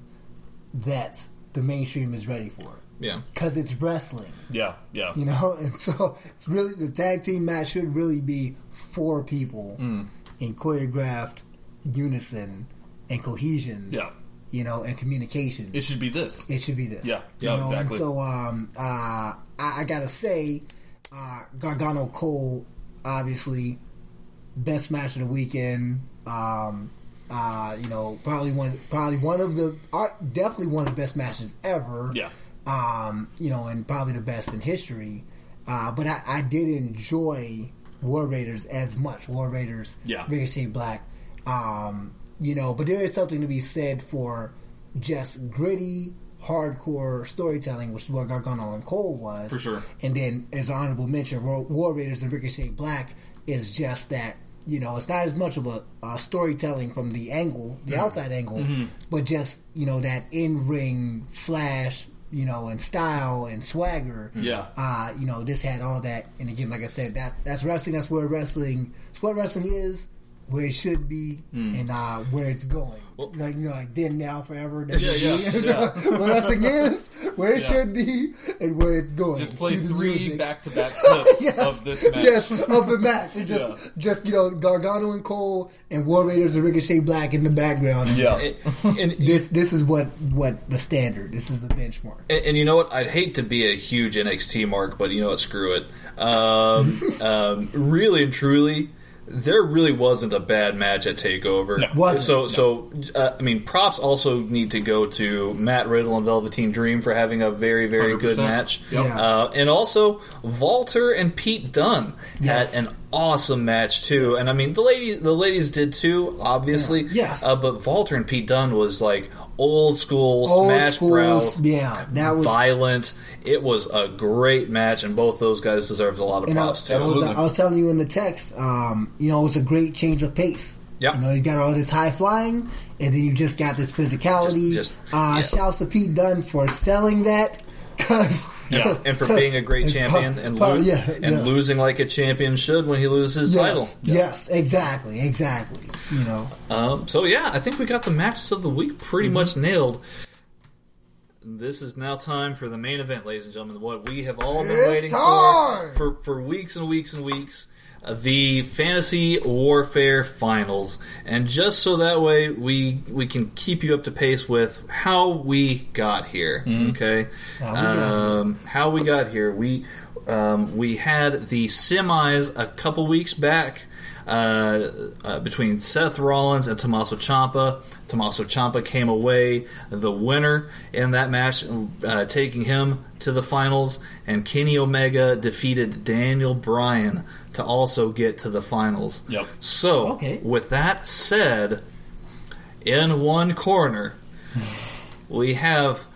that the mainstream is ready for Yeah, because it's wrestling yeah, yeah. you know and so it's really the tag team match should really be four people Mm. in choreographed unison and cohesion Yeah. You know and communication It should be this. it should be this. Yeah, you yeah, know? exactly. And so, um, uh, I, I gotta say, uh, Gargano Cole, obviously, best match of the weekend. Um, uh, you know, probably one, probably one of the, uh, definitely one of the best matches ever. Yeah. Um, you know, and probably the best in history. Uh, but I, I did enjoy War Raiders as much. War Raiders, Yeah. Ricochet Black. Um, you know, but there is something to be said for just gritty, hardcore storytelling, which is what Gargano and Cole was. For sure. And then, as an honorable mention, War, War Raiders and Ricochet Black is just that. You know, it's not as much of a, a storytelling from the angle, the outside angle, but just you know that in ring flash, you know, and style and swagger. Yeah. Uh, you know, this had all that, and again, like I said, that's that's wrestling. That's where wrestling. It's what wrestling is, where it should be, and uh, where it's going. Well- like you know, like then, now, forever. Yeah, yeah, where wrestling is, where it Yeah. should be, and where it's going. Just play Cue three back-to-back clips yes, of this match. Yes, of the match. And just, Yeah. just you know, Gargano and Cole and War Raiders and Ricochet Black in the background. Yeah. and, and, This this is what what the standard. This is the benchmark. and, and you know what? I'd hate to be a huge NXT mark, but you know what? Screw it. Um, um, really and truly, there really wasn't a bad match at Takeover. No. Wasn't. So, so uh, I mean, props also need to go to Matt Riddle and Velveteen Dream for having a very, very good 100%. match. Yep. Yeah. Uh, and also, Walter and Pete Dunne Yes. had an awesome match too. And I mean, the ladies, the ladies did too, obviously. Yeah. Yes. Uh, but Walter and Pete Dunne was like old school, Old smash school, brow, yeah, that was. violent. It was a great match, and both those guys deserved a lot of And I, props I too. was, I was telling you in the text, um, you know, it was a great change of pace. Yeah, You know, you got all this high flying, and then you just got this physicality. Just- just- uh, yeah. Shouts to Pete Dunne for selling that, because Yeah, and for being a great And champion pro- and, pro- lo- yeah, and yeah. losing like a champion should when he loses his title. yes, yes, exactly, exactly. You know, Um, so yeah, I think we got the matches of the week pretty much nailed. This is now time for the main event, ladies and gentlemen. What we have all been It's waiting time! for, for for weeks and weeks and weeks. The fantasy warfare finals, and just so that way we we can keep you up to pace with how we got here. Okay, How we got um, how we got here. We um, we had the semis a couple weeks back. Uh, uh, between Seth Rollins and Tommaso Ciampa, Tommaso Ciampa came away the winner in that match, uh, taking him to the finals. And Kenny Omega defeated Daniel Bryan to also get to the finals. Yep. So, Okay. with that said, in one corner, we have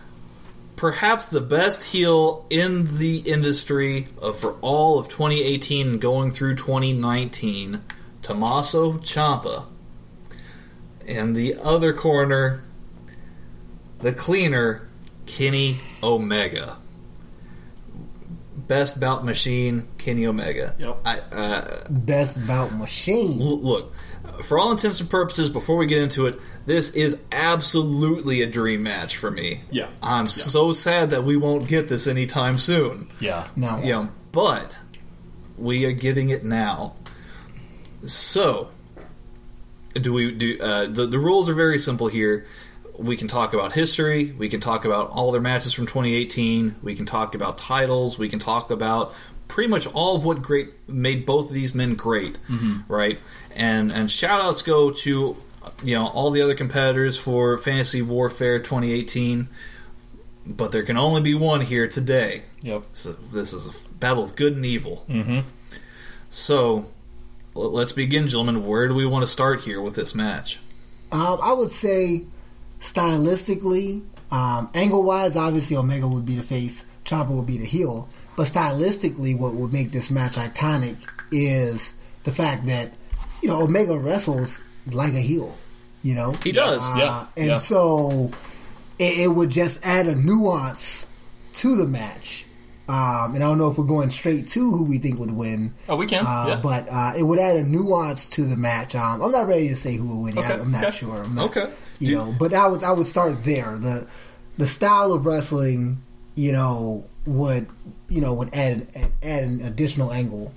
perhaps the best heel in the industry uh, for all of 2018 going through 2019, Tommaso Ciampa. In the other corner, the cleaner, Kenny Omega. Best bout machine, Kenny Omega. Yep. I, uh, Best bout machine. Look, for all intents and purposes, before we get into it, this is absolutely a dream match for me. Yeah. I'm so sad that we won't get this anytime soon. Yeah. Now, Yeah. but we are getting it now. So, do we do? Uh, the the rules are very simple here. We can talk about history. We can talk about all their matches from 2018. We can talk about titles. We can talk about pretty much all of what great made both of these men great, right? And and shout outs go to you know all the other competitors for Fantasy Warfare 2018. But there can only be one here today. Yep. So this is a battle of good and evil. Mm-hmm. So let's begin, gentlemen. Where do we want to start here with this match? Um, I would say stylistically, um, angle wise, obviously Omega would be the face, Ciampa would be the heel. But stylistically, what would make this match iconic is the fact that you know Omega wrestles like a heel. You know, He does, Uh, yeah, and yeah. so it, it would just add a nuance to the match. Um, and I don't know if we're going straight to who we think would win. Oh, we can. Uh, yeah. But uh, it would add a nuance to the match. Um, I'm not ready to say who would win. Okay, I'm not okay. sure. I'm not, Okay. You know, but I would I would start there. The the style of wrestling, you know, would you know would add add an additional angle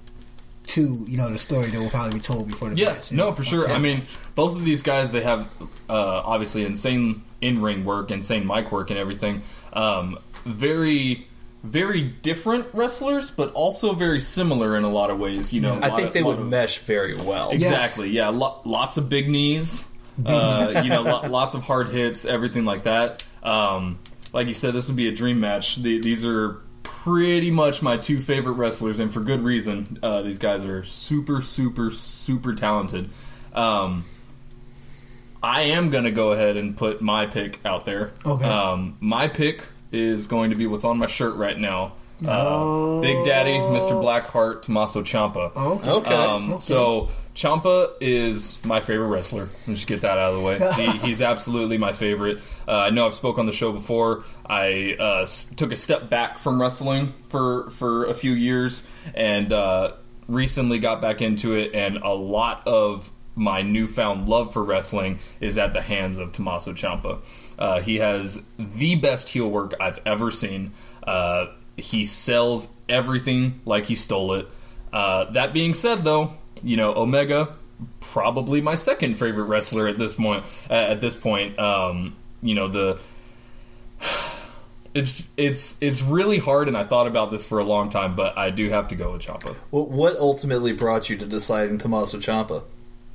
to you know the story that will probably be told before the Yeah, match. you no, for sure. I mean, both of these guys they have uh, obviously insane in ring work, insane mic work, and everything. Um, very, very different wrestlers, but also very similar in a lot of ways. You know, a I lot think of- they would of- mesh very well. Yes. Exactly. Yeah. Lo- lots of big knees. Uh, you know, lo- lots of hard hits, everything like that. Um, like you said, this would be a dream match. The- these are pretty much my two favorite wrestlers, and for good reason. Uh, these guys are super, super, super talented. Um, I am going to go ahead and put my pick out there. Okay. Um, my pick is going to be what's on my shirt right now. Uh, Oh. Big Daddy, Mr. Blackheart, Tommaso Ciampa. Okay. Okay. Um, So Ciampa is my favorite wrestler. Let's just get that out of the way. He, he's absolutely my favorite. Uh, I know I've spoke on the show before. I uh, s- took a step back from wrestling for for a few years, and uh, recently got back into it. And a lot of my newfound love for wrestling is at the hands of Tommaso Ciampa. Uh, he has the best heel work I've ever seen. Uh, he sells everything like he stole it. Uh, that being said, though, you know Omega, probably my second favorite wrestler at this point. At this point, um, you know the it's it's it's really hard, and I thought about this for a long time, but I do have to go with Ciampa. What, what ultimately brought you to deciding Tommaso Ciampa?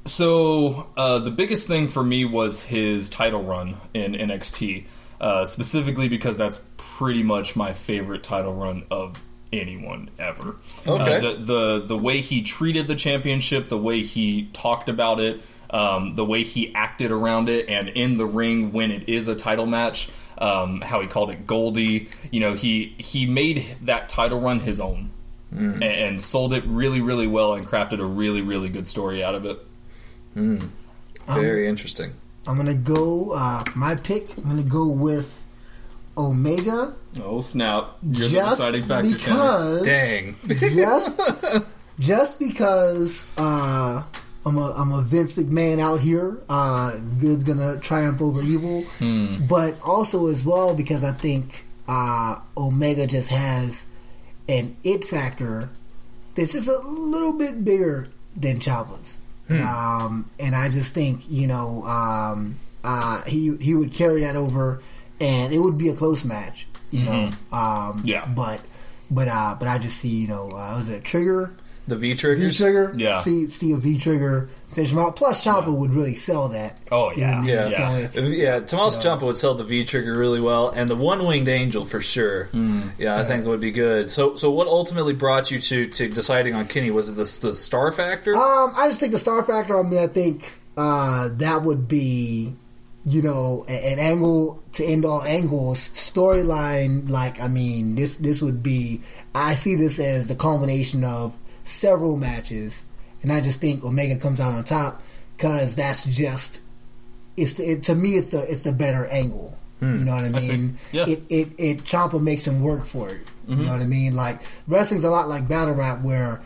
So uh, the biggest thing for me was his title run in NXT, uh, specifically because that's pretty much my favorite title run of anyone ever. Okay. Uh, the, the the way he treated the championship, the way he talked about it, um, the way he acted around it, and in the ring when it is a title match, um, how he called it Goldie. You know, he he made that title run his own. And, and sold it really, really well, and crafted a really, really good story out of it. Very interesting. I'm gonna go. Uh, my pick. I'm gonna go with Omega. Oh snap! You're the just deciding factor. Because Dang. just just because uh, I'm a I'm a Vince McMahon out here. Uh, good's gonna triumph over evil, but also as well because I think uh, Omega just has an it factor that's just a little bit bigger than Ciampa's. Um, and I just think you know um, uh, he he would carry that over, and it would be a close match. You know, um, Yeah. But but uh, but I just see you know uh, was it a Trigger The V V triggers. Trigger Yeah. see see a V Trigger finish him out. Plus Ciampa would really sell that. Oh, You know what I yeah. mean? Yeah. So it's, Yeah, Tommaso Ciampa would sell the V trigger really well, and the one winged angel for sure. Yeah, I think it would be good. So, so what ultimately brought you to, to deciding on Kenny? Was it the, the star factor? Um, I just think the star factor. I mean, I think uh, that would be, you know, a- an angle to end all angles storyline. Like, I mean, this this would be. I see this as the culmination of several matches, and I just think Omega comes out on top because that's just. It's the, it, to me, it's the it's the better angle. Hmm. You know what I I mean? Yeah. It it it Ciampa makes him work for it. You mm-hmm. know what I mean? Like wrestling's a lot like battle rap, where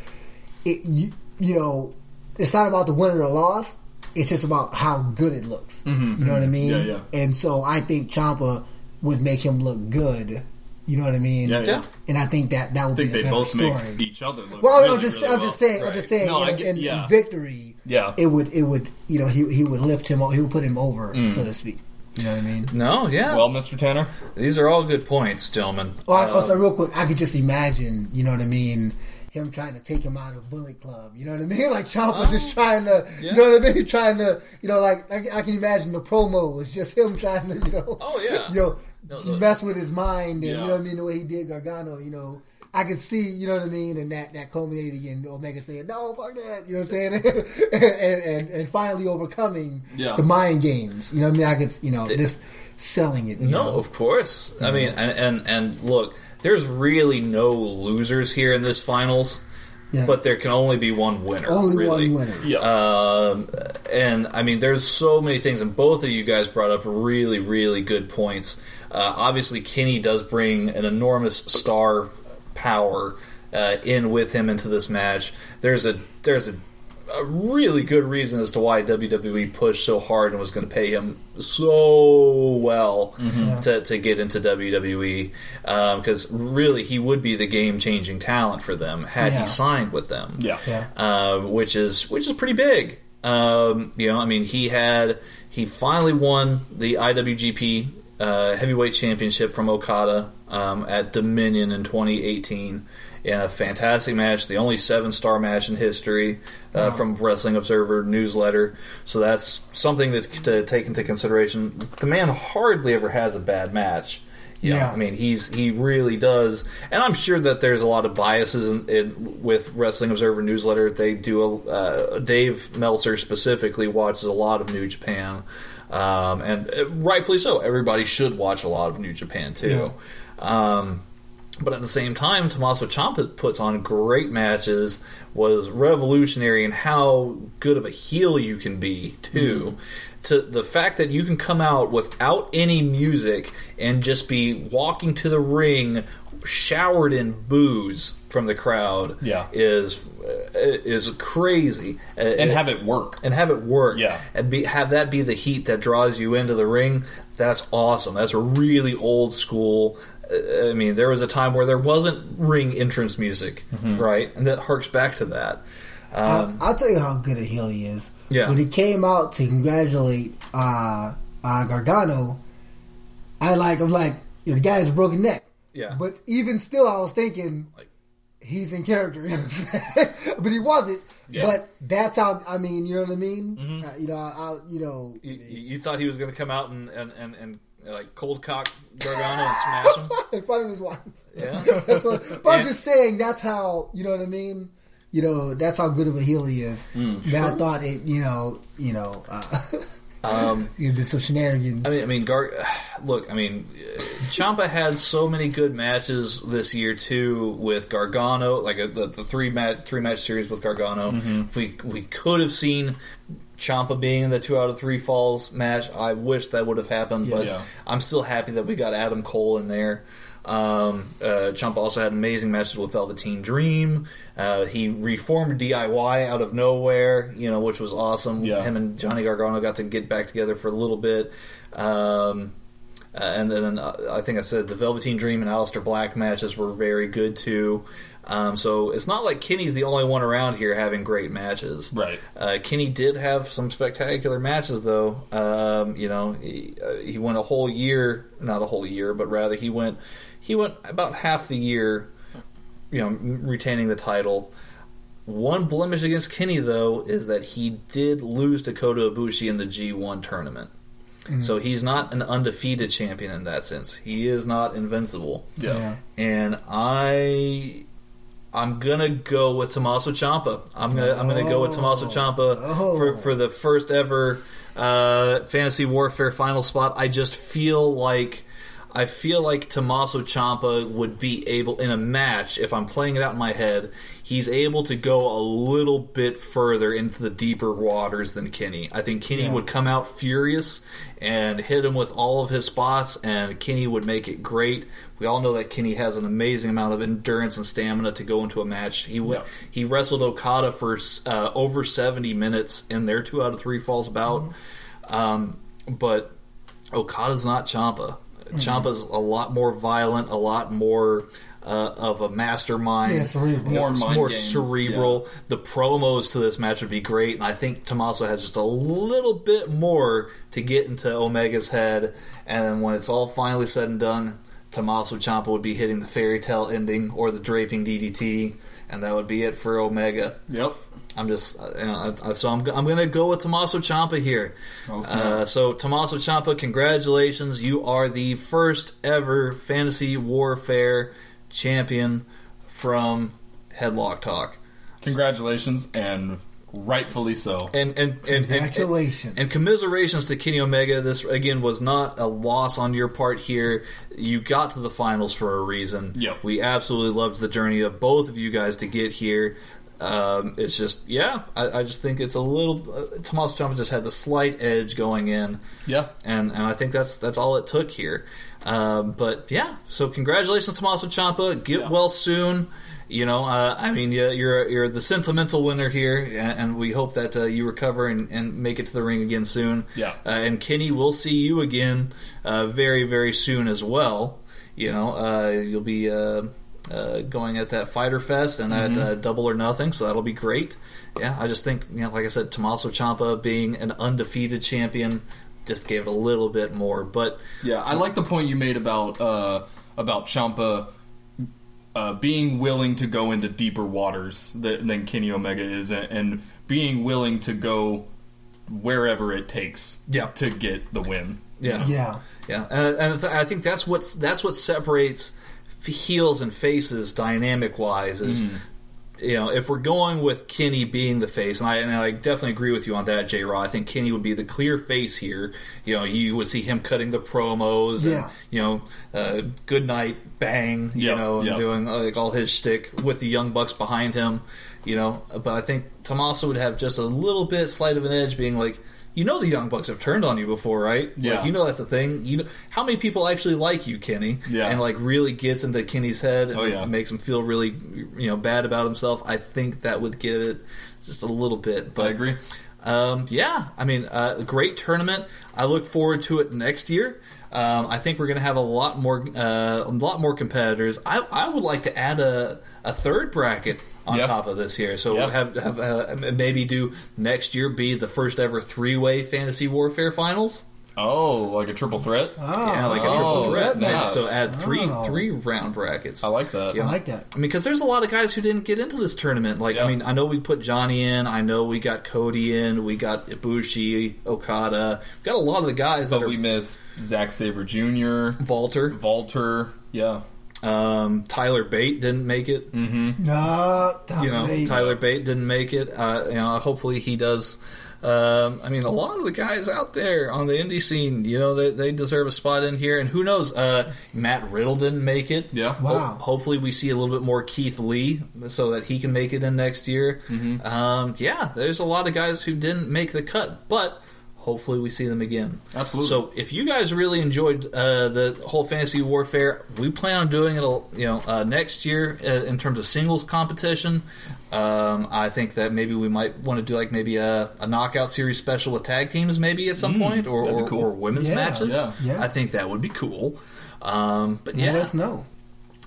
it you, you know it's not about the win or the loss. It's just about how good it looks. Mm-hmm. You know what I mm-hmm. mean? Yeah, yeah. And so I think Ciampa would make him look good. You know what I mean? Yeah, yeah. And I think that that would I think be the they better both story. make each other look. well, really, I'm just really I'm well. just saying I'm just saying No, in, get, in, yeah. in victory, Yeah. it would it would you know he he would lift him o- he would put him over Mm. so to speak. You know what I mean? no, yeah. well, Mr. Tanner. These are all good points, gentlemen. Oh, I- Um, also, real quick, I could just imagine, you know what I mean, him trying to take him out of Bullet Club. You know what I mean? Like Ciampa just oh, trying to, yeah. you know what I mean? Trying to, you know, like I, I can imagine the promo was just him trying to, you know, Oh, yeah. you know, No, no. mess with his mind and Yeah. you know what I mean. The way he did Gargano, you know. I could see, you know what I mean, and that that culminating in Omega saying, "No, fuck that," you know what I'm saying, and, and and finally overcoming Yeah. the mind games. You know what I mean? I could, you know, just selling it. No, know? of course. I mean, mm-hmm. and, and and look, there's really no losers here in this finals, Yeah. but there can only be one winner. only really. one winner. Yeah. Um, and I mean, there's so many things, and both of you guys brought up really, really good points. Uh, obviously, Kenny does bring an enormous star power uh, in with him into this match. There's a there's a, a really good reason as to why WWE pushed so hard and was going to pay him so well to, to get into WWE because really he would be the game changing talent for them had Yeah. he signed with them yeah. Yeah. um, which is which is pretty big. Um, you know, I mean, he had he finally won the IWGP uh, Heavyweight Championship from Okada um, at Dominion in 2018 in a fantastic match, the only seven star match in history uh, from Wrestling Observer newsletter. So that's something that's to take into consideration. The man hardly ever has a bad match. You know, Yeah. I mean, he's he really does, and I'm sure that there's a lot of biases in, in with Wrestling Observer newsletter. They do a uh, Dave Meltzer specifically watches a lot of New Japan, um, and uh, rightfully so. Everybody should watch a lot of New Japan too. Um, but at the same time, Tommaso Ciampa puts on great matches, was revolutionary in how good of a heel you can be too. To the fact that you can come out without any music and just be walking to the ring, showered in boos from the crowd, Yeah. is uh, is crazy. Uh, And it- have it work. and have it work. Yeah. and be, have that be the heat that draws you into the ring. That's awesome. That's a really old school. Uh, I mean, there was a time where there wasn't ring entrance music, Mm-hmm. right? And that harks back to that. Um, I'll, I'll tell you how good a heel he is. Yeah. When he came out to congratulate uh, uh, Gargano, I like I'm like you know, the guy has a broken neck. Yeah. But even still, I was thinking Like- he's in character, you know what I'm saying? but he wasn't. Yeah. But that's how I mean. You know what I mean? Mm-hmm. Uh, you know, I, I, you know. you, you thought he was going to come out and and, and, and like cold cock Gargano and smash him? in front of his wife. Yeah. What, but I'm just saying that's how you know what I mean. You know that's how good of a heel he is. Mm, Man, I thought it. You know, you know, uh, Um, he'd been some shenanigans. I mean, I mean, Gar- look, I mean, uh, Ciampa had so many good matches this year too with Gargano, like a, the, the three match three match series with Gargano. We we could have seen Ciampa being in the two out of three falls match. I wish that would have happened, but Yeah. I'm still happy that we got Adam Cole in there. Um, uh, Ciampa also had amazing matches with Velveteen Dream. Uh, he reformed DIY out of nowhere, you know, which was awesome. Yeah. Him and Johnny Gargano got to get back together for a little bit. Um, Uh, and then uh, I think I said the Velveteen Dream and Aleister Black matches were very good too. Um, so it's not like Kenny's the only one around here having great matches. Right. Uh, Kenny did have some spectacular matches, though. Um, you know, he, uh, he went a whole year, not a whole year, but rather he went he went about half the year, you know, retaining the title. One blemish against Kenny, though, is that he did lose to Kota Ibushi in the G1 tournament. So he's not an undefeated champion in that sense. He is not invincible. Yeah. And I I'm gonna go with Tommaso Ciampa. I'm gonna I'm gonna go with Tommaso Ciampa Oh. for for the first ever uh, fantasy warfare final spot. I just feel like I feel like Tommaso Ciampa would be able in a match if I'm playing it out in my head. He's able to go a little bit further into the deeper waters than Kenny. I think Kenny Yeah. would come out furious and hit him with all of his spots, and Kenny would make it great. We all know that Kenny has an amazing amount of endurance and stamina to go into a match. He w- Yeah. he wrestled Okada for uh, over seventy minutes in their two out of three falls bout, um, but Okada's not Ciampa. Ciampa's a lot more violent, a lot more uh, of a mastermind, Yeah, cerebral. More mind more games, cerebral. The promos to this match would be great, and I think Tommaso has just a little bit more to get into Omega's head. And then when it's all finally said and done, Tommaso Ciampa would be hitting the fairy tale ending or the draping DDT, and that would be it for Omega. Yep. I'm just uh, you know, I- so I'm I'm gonna go with Tommaso Ciampa here. Uh, so Tommaso Ciampa, congratulations! You are the first ever fantasy warfare champion from Headlock Talk, Congratulations, and rightfully so. and and and and, Congratulations. and commiserations to Kenny Omega. This again was not a loss on your part here. You got to the finals for a reason. Yep. We absolutely loved the journey of both of you guys to get here. Um, it's just, yeah, I, I just think it's a little. Uh, Tomas Ciampa just had the slight edge going in, Yeah. and and I think that's that's all it took here. Um, but yeah, so congratulations, Tommaso Ciampa. Get Yeah. well soon. You know, uh, I mean, yeah, you're you're the sentimental winner here, and, and we hope that uh, you recover and, and make it to the ring again soon. Yeah. uh, and Kenny, we'll see you again uh, very very soon as well. You know, uh, you'll be. Uh, going at that Fyter Fest and Mm-hmm. at uh, Double or Nothing, so that'll be great. Yeah, I just think, you know, like I said, Tommaso Ciampa being an undefeated champion just gave it a little bit more. But Yeah, I like the point you made about uh, about Ciampa uh, being willing to go into deeper waters than, than Kenny Omega is, and, and being willing to go wherever it takes Yeah. to get the win. yeah, yeah. yeah, and, and I think that's what's that's what separates f- heels and faces dynamic wise is. You know, if we're going with Kenny being the face, and I, and I definitely agree with you on that, J. Raw. I think Kenny would be the clear face here. You know, you would see him cutting the promos, and, Yeah. you know, uh, good night, bang, you Yep, know, and yep. doing uh, like all his shtick with the Young Bucks behind him. You know, but I think Tommaso would have just a little bit slight of an edge, being like, you know, the Young Bucks have turned on you before, right? Yeah. like, you know that's a thing. You know how many people actually like you, Kenny? Yeah. and like really gets into Kenny's head and Oh, yeah. makes him feel really, you know, bad about himself. I think that would give it just a little bit. But I agree. um, yeah, I mean, uh, great tournament. I look forward to it next year. Um, I think we're going to have a lot more, uh, a lot more competitors. I, I would like to add a, a third bracket on Yeah. top of this here. So Yeah. have, have uh, maybe do next year be the first ever three way fantasy warfare finals. Oh, like a triple threat? Oh, yeah, like a oh, triple threat. snap. Yeah, so add three Oh. three round brackets. I like that. I like that. I mean, because there's a lot of guys who didn't get into this tournament. Like, I mean, I know we put Johnny in. I know we got Cody in. We got Ibushi, Okada. We got a lot of the guys that are we miss Zack Sabre Jr., Walter. Valter. Yeah. Um, Tyler Bate didn't make it. No, Tom You know, Brady. Tyler Bate didn't make it. Uh, you know, hopefully he does. Um, I mean, a lot of the guys out there on the indie scene, you know, they, they deserve a spot in here. And who knows? Uh, Matt Riddle didn't make it. Yeah. Wow. Ho- hopefully, we see a little bit more Keith Lee so that he can make it in next year. Mm-hmm. Um, yeah, there's a lot of guys who didn't make the cut, but hopefully we see them again. Absolutely. So, if you guys really enjoyed uh, the whole fantasy warfare, we plan on doing it, you know, uh, next year uh, in terms of singles competition. Um, I think that maybe we might want to do like maybe a, a knockout series special with tag teams, maybe at some point, or, that'd be or, cool. or women's Yeah, matches. yeah. Yeah. I think that would be cool. Um, but let us know.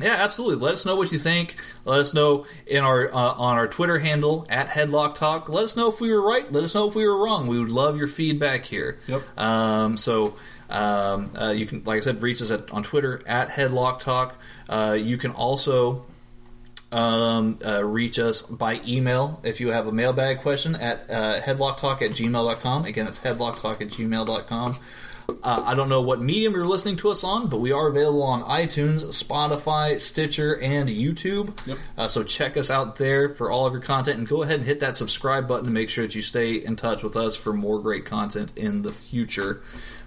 Yeah, absolutely. Let us know what you think. Let us know in our uh, on our Twitter handle at Headlock Talk. Let us know if we were right. Let us know if we were wrong. We would love your feedback here. Yep. Um, so um, uh, you can, like I said, reach us at, on Twitter at Headlock Talk. Uh, you can also um, uh, reach us by email if you have a mailbag question at uh, headlocktalk at gmail.com. Again, it's headlocktalk at gmail.com. Uh, I don't know what medium you're listening to us on, but we are available on iTunes, Spotify, Stitcher, and YouTube. Yep. Uh, so check us out there for all of your content, and go ahead and hit that subscribe button to make sure that you stay in touch with us for more great content in the future.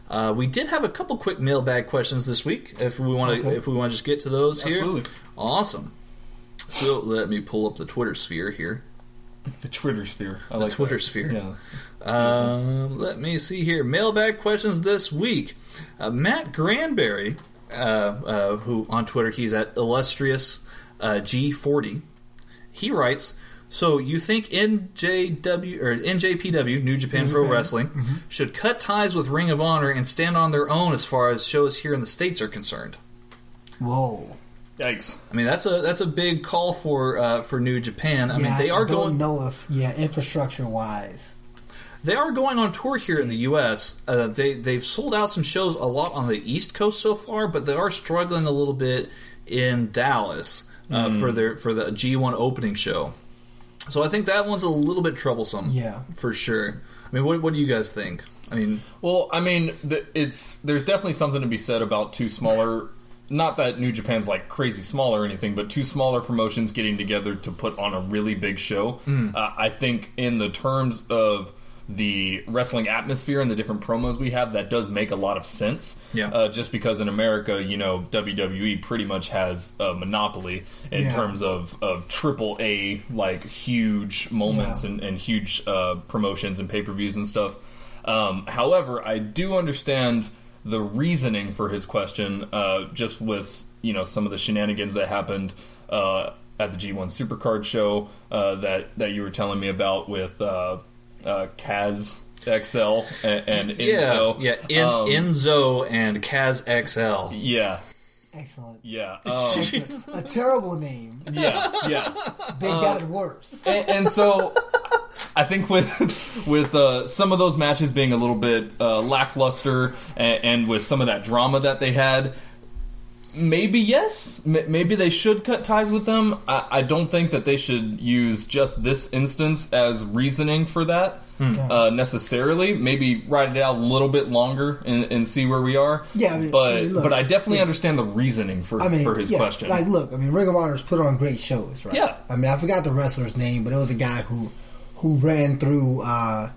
Uh, we did have a couple quick mailbag questions this week. If we want to, Okay. if we want to just get to those here, awesome. So let me pull up the Twitter sphere here. The Twitter sphere. I The like Twitter that. sphere. Yeah. Um, let me see here. Mailbag questions this week. Uh, Matt Granberry, uh, uh, who on Twitter he's at illustrious uh, G40. He writes. So you think NJW or NJPW, New Japan Pro Wrestling, should cut ties with Ring of Honor and stand on their own as far as shows here in the states are concerned? Whoa. Yikes. I mean that's a that's a big call for uh, for New Japan. I yeah, mean they are I don't going know if yeah, infrastructure wise. They are going on tour here in the U.S. Uh, they they've sold out some shows a lot on the East Coast so far, but they are struggling a little bit in Dallas uh, for their for the G1 opening show. So I think that one's a little bit troublesome. Yeah. for sure. I mean, what what do you guys think? I mean, Well, I mean, th- it's there's definitely something to be said about two smaller. Not that New Japan's like crazy small or anything, but two smaller promotions getting together to put on a really big show. Uh, I think, in the terms of the wrestling atmosphere and the different promos we have, that does make a lot of sense. Yeah. Uh, just because in America, you know, WWE pretty much has a monopoly in Yeah. terms of, of triple A, like huge moments Yeah. and, and huge uh, promotions and pay per views and stuff. Um, however, I do understand the reasoning for his question, uh, just with you know some of the shenanigans that happened uh, at the G1 Supercard show uh, that that you were telling me about with uh, uh, Kaz XL and, and yeah, Enzo. yeah, in, Um, Enzo and Kaz XL. yeah, Excellent. yeah, um, a, a terrible name. yeah, yeah. They got worse. and, and so I think with with uh, some of those matches being a little bit uh, lackluster, and, and with some of that drama that they had, maybe yes, M- maybe they should cut ties with them. I, I don't think that they should use just this instance as reasoning for that. Uh, necessarily, maybe ride it out a little bit longer and, and see where we are. Yeah, I mean, but I mean, look, but I definitely understand the reasoning for I mean, for his yeah, question. like, look, I mean, Ring of Honor's put on great shows, right? Yeah. I mean, I forgot the wrestler's name, but it was a guy who who ran through uh,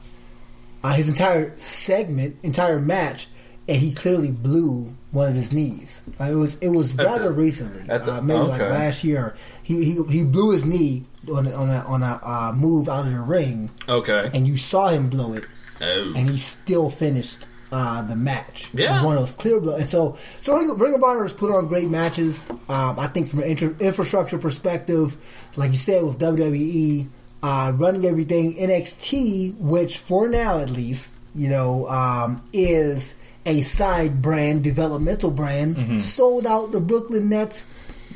uh, his entire segment, entire match, and he clearly blew one of his knees. Uh, it was it was rather the- recently, the- uh, maybe like last year. He he he blew his knee on a, on a, on a uh, move out of the ring, Okay. and you saw him blow it Oh. and he still finished uh, the match. It Yeah. was one of those clear blow. And so, so Ring, Ring of Honor has put on great matches. Um, I think from an inter- infrastructure perspective, like you said with WWE, uh, running everything NXT, which for now at least, you know, um, is a side brand, developmental brand, sold out the Brooklyn Nets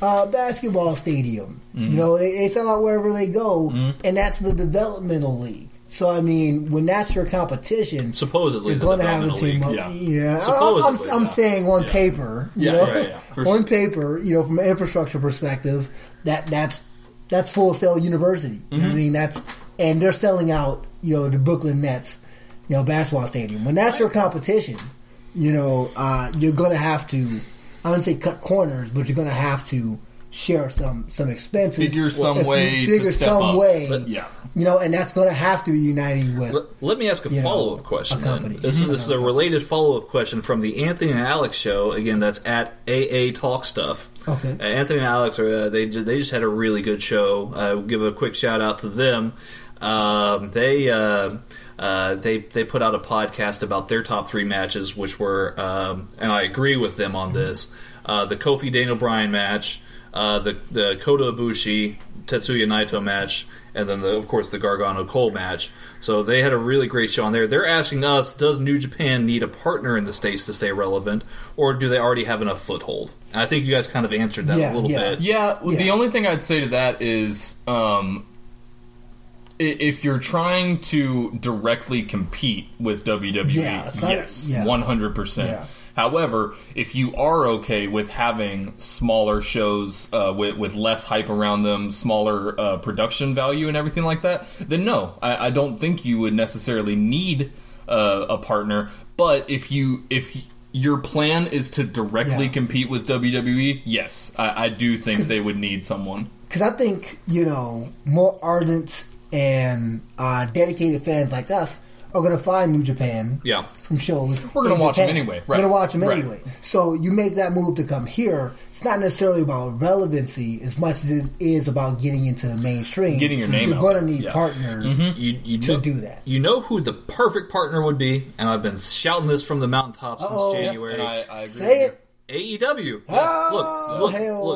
uh, basketball stadium. You know, they, they sell out wherever they go, and that's the developmental league. So I mean, when that's your competition, Supposedly you're going to have a team league, up. yeah. Yeah, I'm, I'm yeah. saying on Yeah. paper, you Yeah, know, yeah, yeah, for on paper, you know, from an infrastructure perspective, that that's that's Full Sail University. You know I Mm-hmm. mean? That's and they're selling out, you know, the Brooklyn Nets, you know, basketball stadium. When that's your competition, you know, uh, you're going to have to. I wouldn't say cut corners, but you're going to have to share some some expenses. Figure some If you way to figure step some up. way, But, yeah. you know, and that's going to have to be uniting with. Let, let me ask a follow up question. a then. company. This is this is a related follow up question from the Anthony and Alex show. Again, that's at AA Talk Stuff. Okay. Uh, Anthony and Alex are uh, they they just had a really good show. Uh, we'll give a quick shout out to them. Um, they uh, they they put out a podcast about their top three matches, which were, um, and I agree with them on this: uh, the Kofi Daniel Bryan match, uh, the the Kota Ibushi Tetsuya Naito match, and then the, of course the Gargano Cole match. So they had a really great show on there. They're asking us, does New Japan need a partner in the states to stay relevant, or do they already have enough foothold? And I think you guys kind of answered that Yeah, a little yeah. bit. Yeah, well, the only thing I'd say to that is um, i- if you're trying to directly compete with WWE, Yeah, not- yes, 100%. However, if you are okay with having smaller shows uh, with, with less hype around them, smaller uh, production value, and everything like that, then no, I, I don't think you would necessarily need uh, a partner. But if you if your plan is to directly Yeah. compete with WWE, yes, I, I do think they would need someone. because I think you know more ardent and uh, dedicated fans like us are going to find New Japan. Yeah. From shows, We're gonna watch watch 'em Japan. anyway, We're gonna watch them Right. anyway. So you make that move to come here. It's not necessarily about relevancy as much as it is about getting into the mainstream. Getting your name You're going to need Yeah. partners. You, you To know, do that. You know who the perfect partner would be, and I've been shouting this from the mountaintops Uh-oh. since January. And I, I agree. Say with it. AEW. Oh, look, look, hell.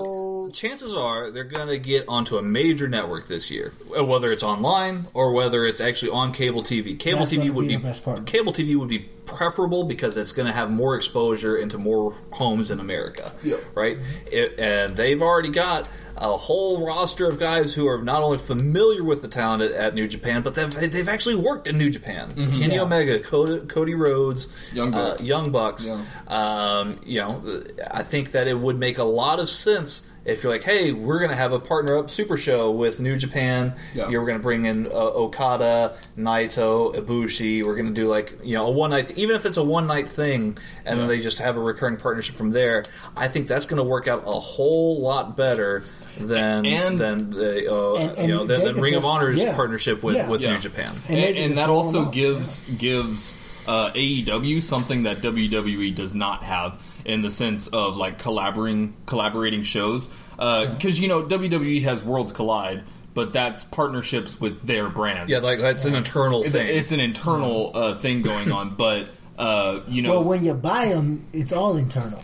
look. Chances are they're going to get onto a major network this year, Uh, whether it's online or whether it's actually on cable TV. Cable That's TV would be be best part. cable TV would be preferable because it's going to have more exposure into more homes in America. Yeah. Right, It- and they've already got a whole roster of guys who are not only familiar with the talent at, at New Japan, but they've, they've actually worked in New Japan. Kenny Mm-hmm. Yeah. Omega, Cody, Cody Rhodes, Young uh, Bucks. Young Bucks. Yeah. Um, you know, I think that it would make a lot of sense if you're like, hey, we're going to have a partner up super show with New Japan. Yeah. You're going to bring in uh, Okada, Naito, Ibushi. We're going to do like you know a one night, even if it's a one night thing, and then they just have a recurring partnership from there. I think that's going to work out a whole lot better than And- than the uh, And- and you know than, they than could Ring of just- Honor's yeah. partnership with Yeah. with Yeah. New Japan. And and, and that also out. gives gives uh, AEW something that WWE does not have in the sense of like collaborating collaborating shows because you know WWE has Worlds Collide, but that's partnerships with their brands. Yeah, like that's an internal It- thing. it's an internal uh, thing going on, but. Uh, you know, Well, when you buy them, it's all internal.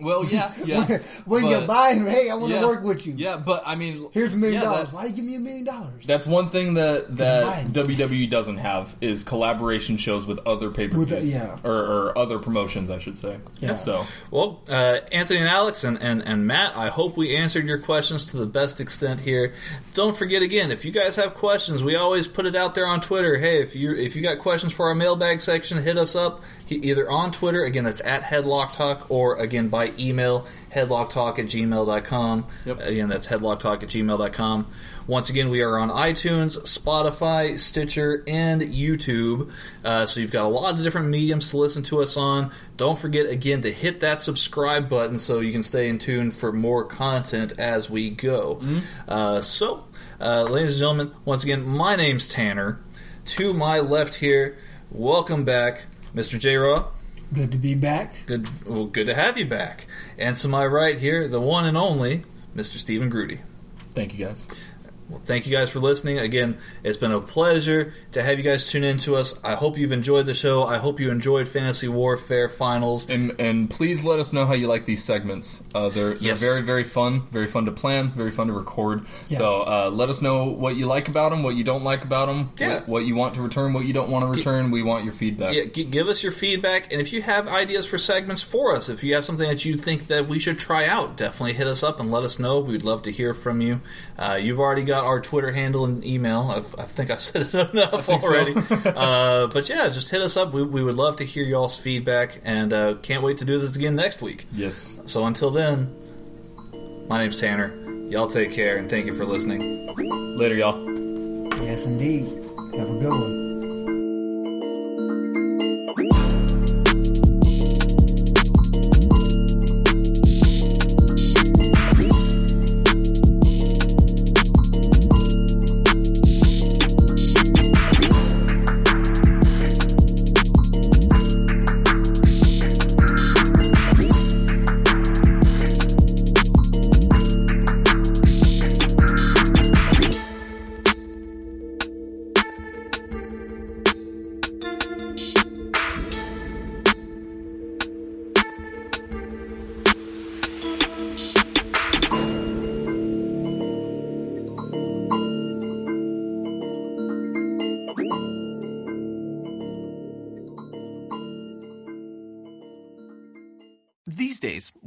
Well, yeah, yeah. when but- you buy them, hey, I want to yeah, work with you. Yeah, but I mean, Here's a million yeah, dollars. that- Why you give me a million dollars? That's one thing that that. WWE doesn't have is collaboration shows with other pay per views, yeah. or, or other promotions, I should say. Yeah. So Well, uh, Anthony and Alex and, and, and Matt, I hope we answered your questions to the best extent here. Don't forget again, if you guys have questions, we always put it out there on Twitter. Hey, if you if you got questions for our mailbag section, hit us up He- either on Twitter, again that's at Headlock Talk, or again by email, headlocktalk at gmail.com. Yep. Again, that's headlocktalk at gmail.com. Once again, we are on iTunes, Spotify, Stitcher, and YouTube. Uh, so you've got a lot of different mediums to listen to us on. Don't forget, again, to hit that subscribe button so you can stay in tune for more content as we go. Uh, so, uh, ladies and gentlemen, once again, my name's Tanner. To my left here, welcome back, Mr. J. Raw. Good to be back. Good, well, good to have you back. And to my right here, the one and only Mr. Stephen Grudy. thank you guys. Well, thank you guys for listening. Again, it's been a pleasure to have you guys tune in to us. I hope you've enjoyed the show. I hope you enjoyed Fantasy Warfare Finals. And and please let us know how you like these segments. Uh, they're they're Yes. very very fun, very fun to plan, very fun to record. Yes. So uh, let us know what you like about them, what you don't like about them, Yeah. what, what you want to return, what you don't want to return. We want your feedback. Yeah, g- give us your feedback, and if you have ideas for segments for us, if you have something that you think that we should try out, definitely hit us up and let us know. We'd love to hear from you. Uh, you've already got our Twitter handle and email. I've, I think I've said it enough think so. already. uh, but yeah, just hit us up. We, we would love to hear y'all's feedback, and uh, can't wait to do this again next week. Yes. So until then, my name's Tanner. Y'all take care, and thank you for listening. Later, y'all. Yes, indeed. Have a good one.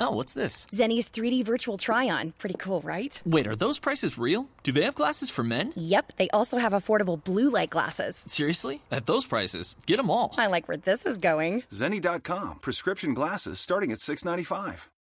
Oh, what's this? Zenni's 3D virtual try on. Pretty cool, right? Wait, are those prices real? Do they have glasses for men? Yep, they also have affordable blue light glasses. Seriously? At those prices, get them all. I like where this is going. Zenni.com. Prescription glasses starting at $6.95.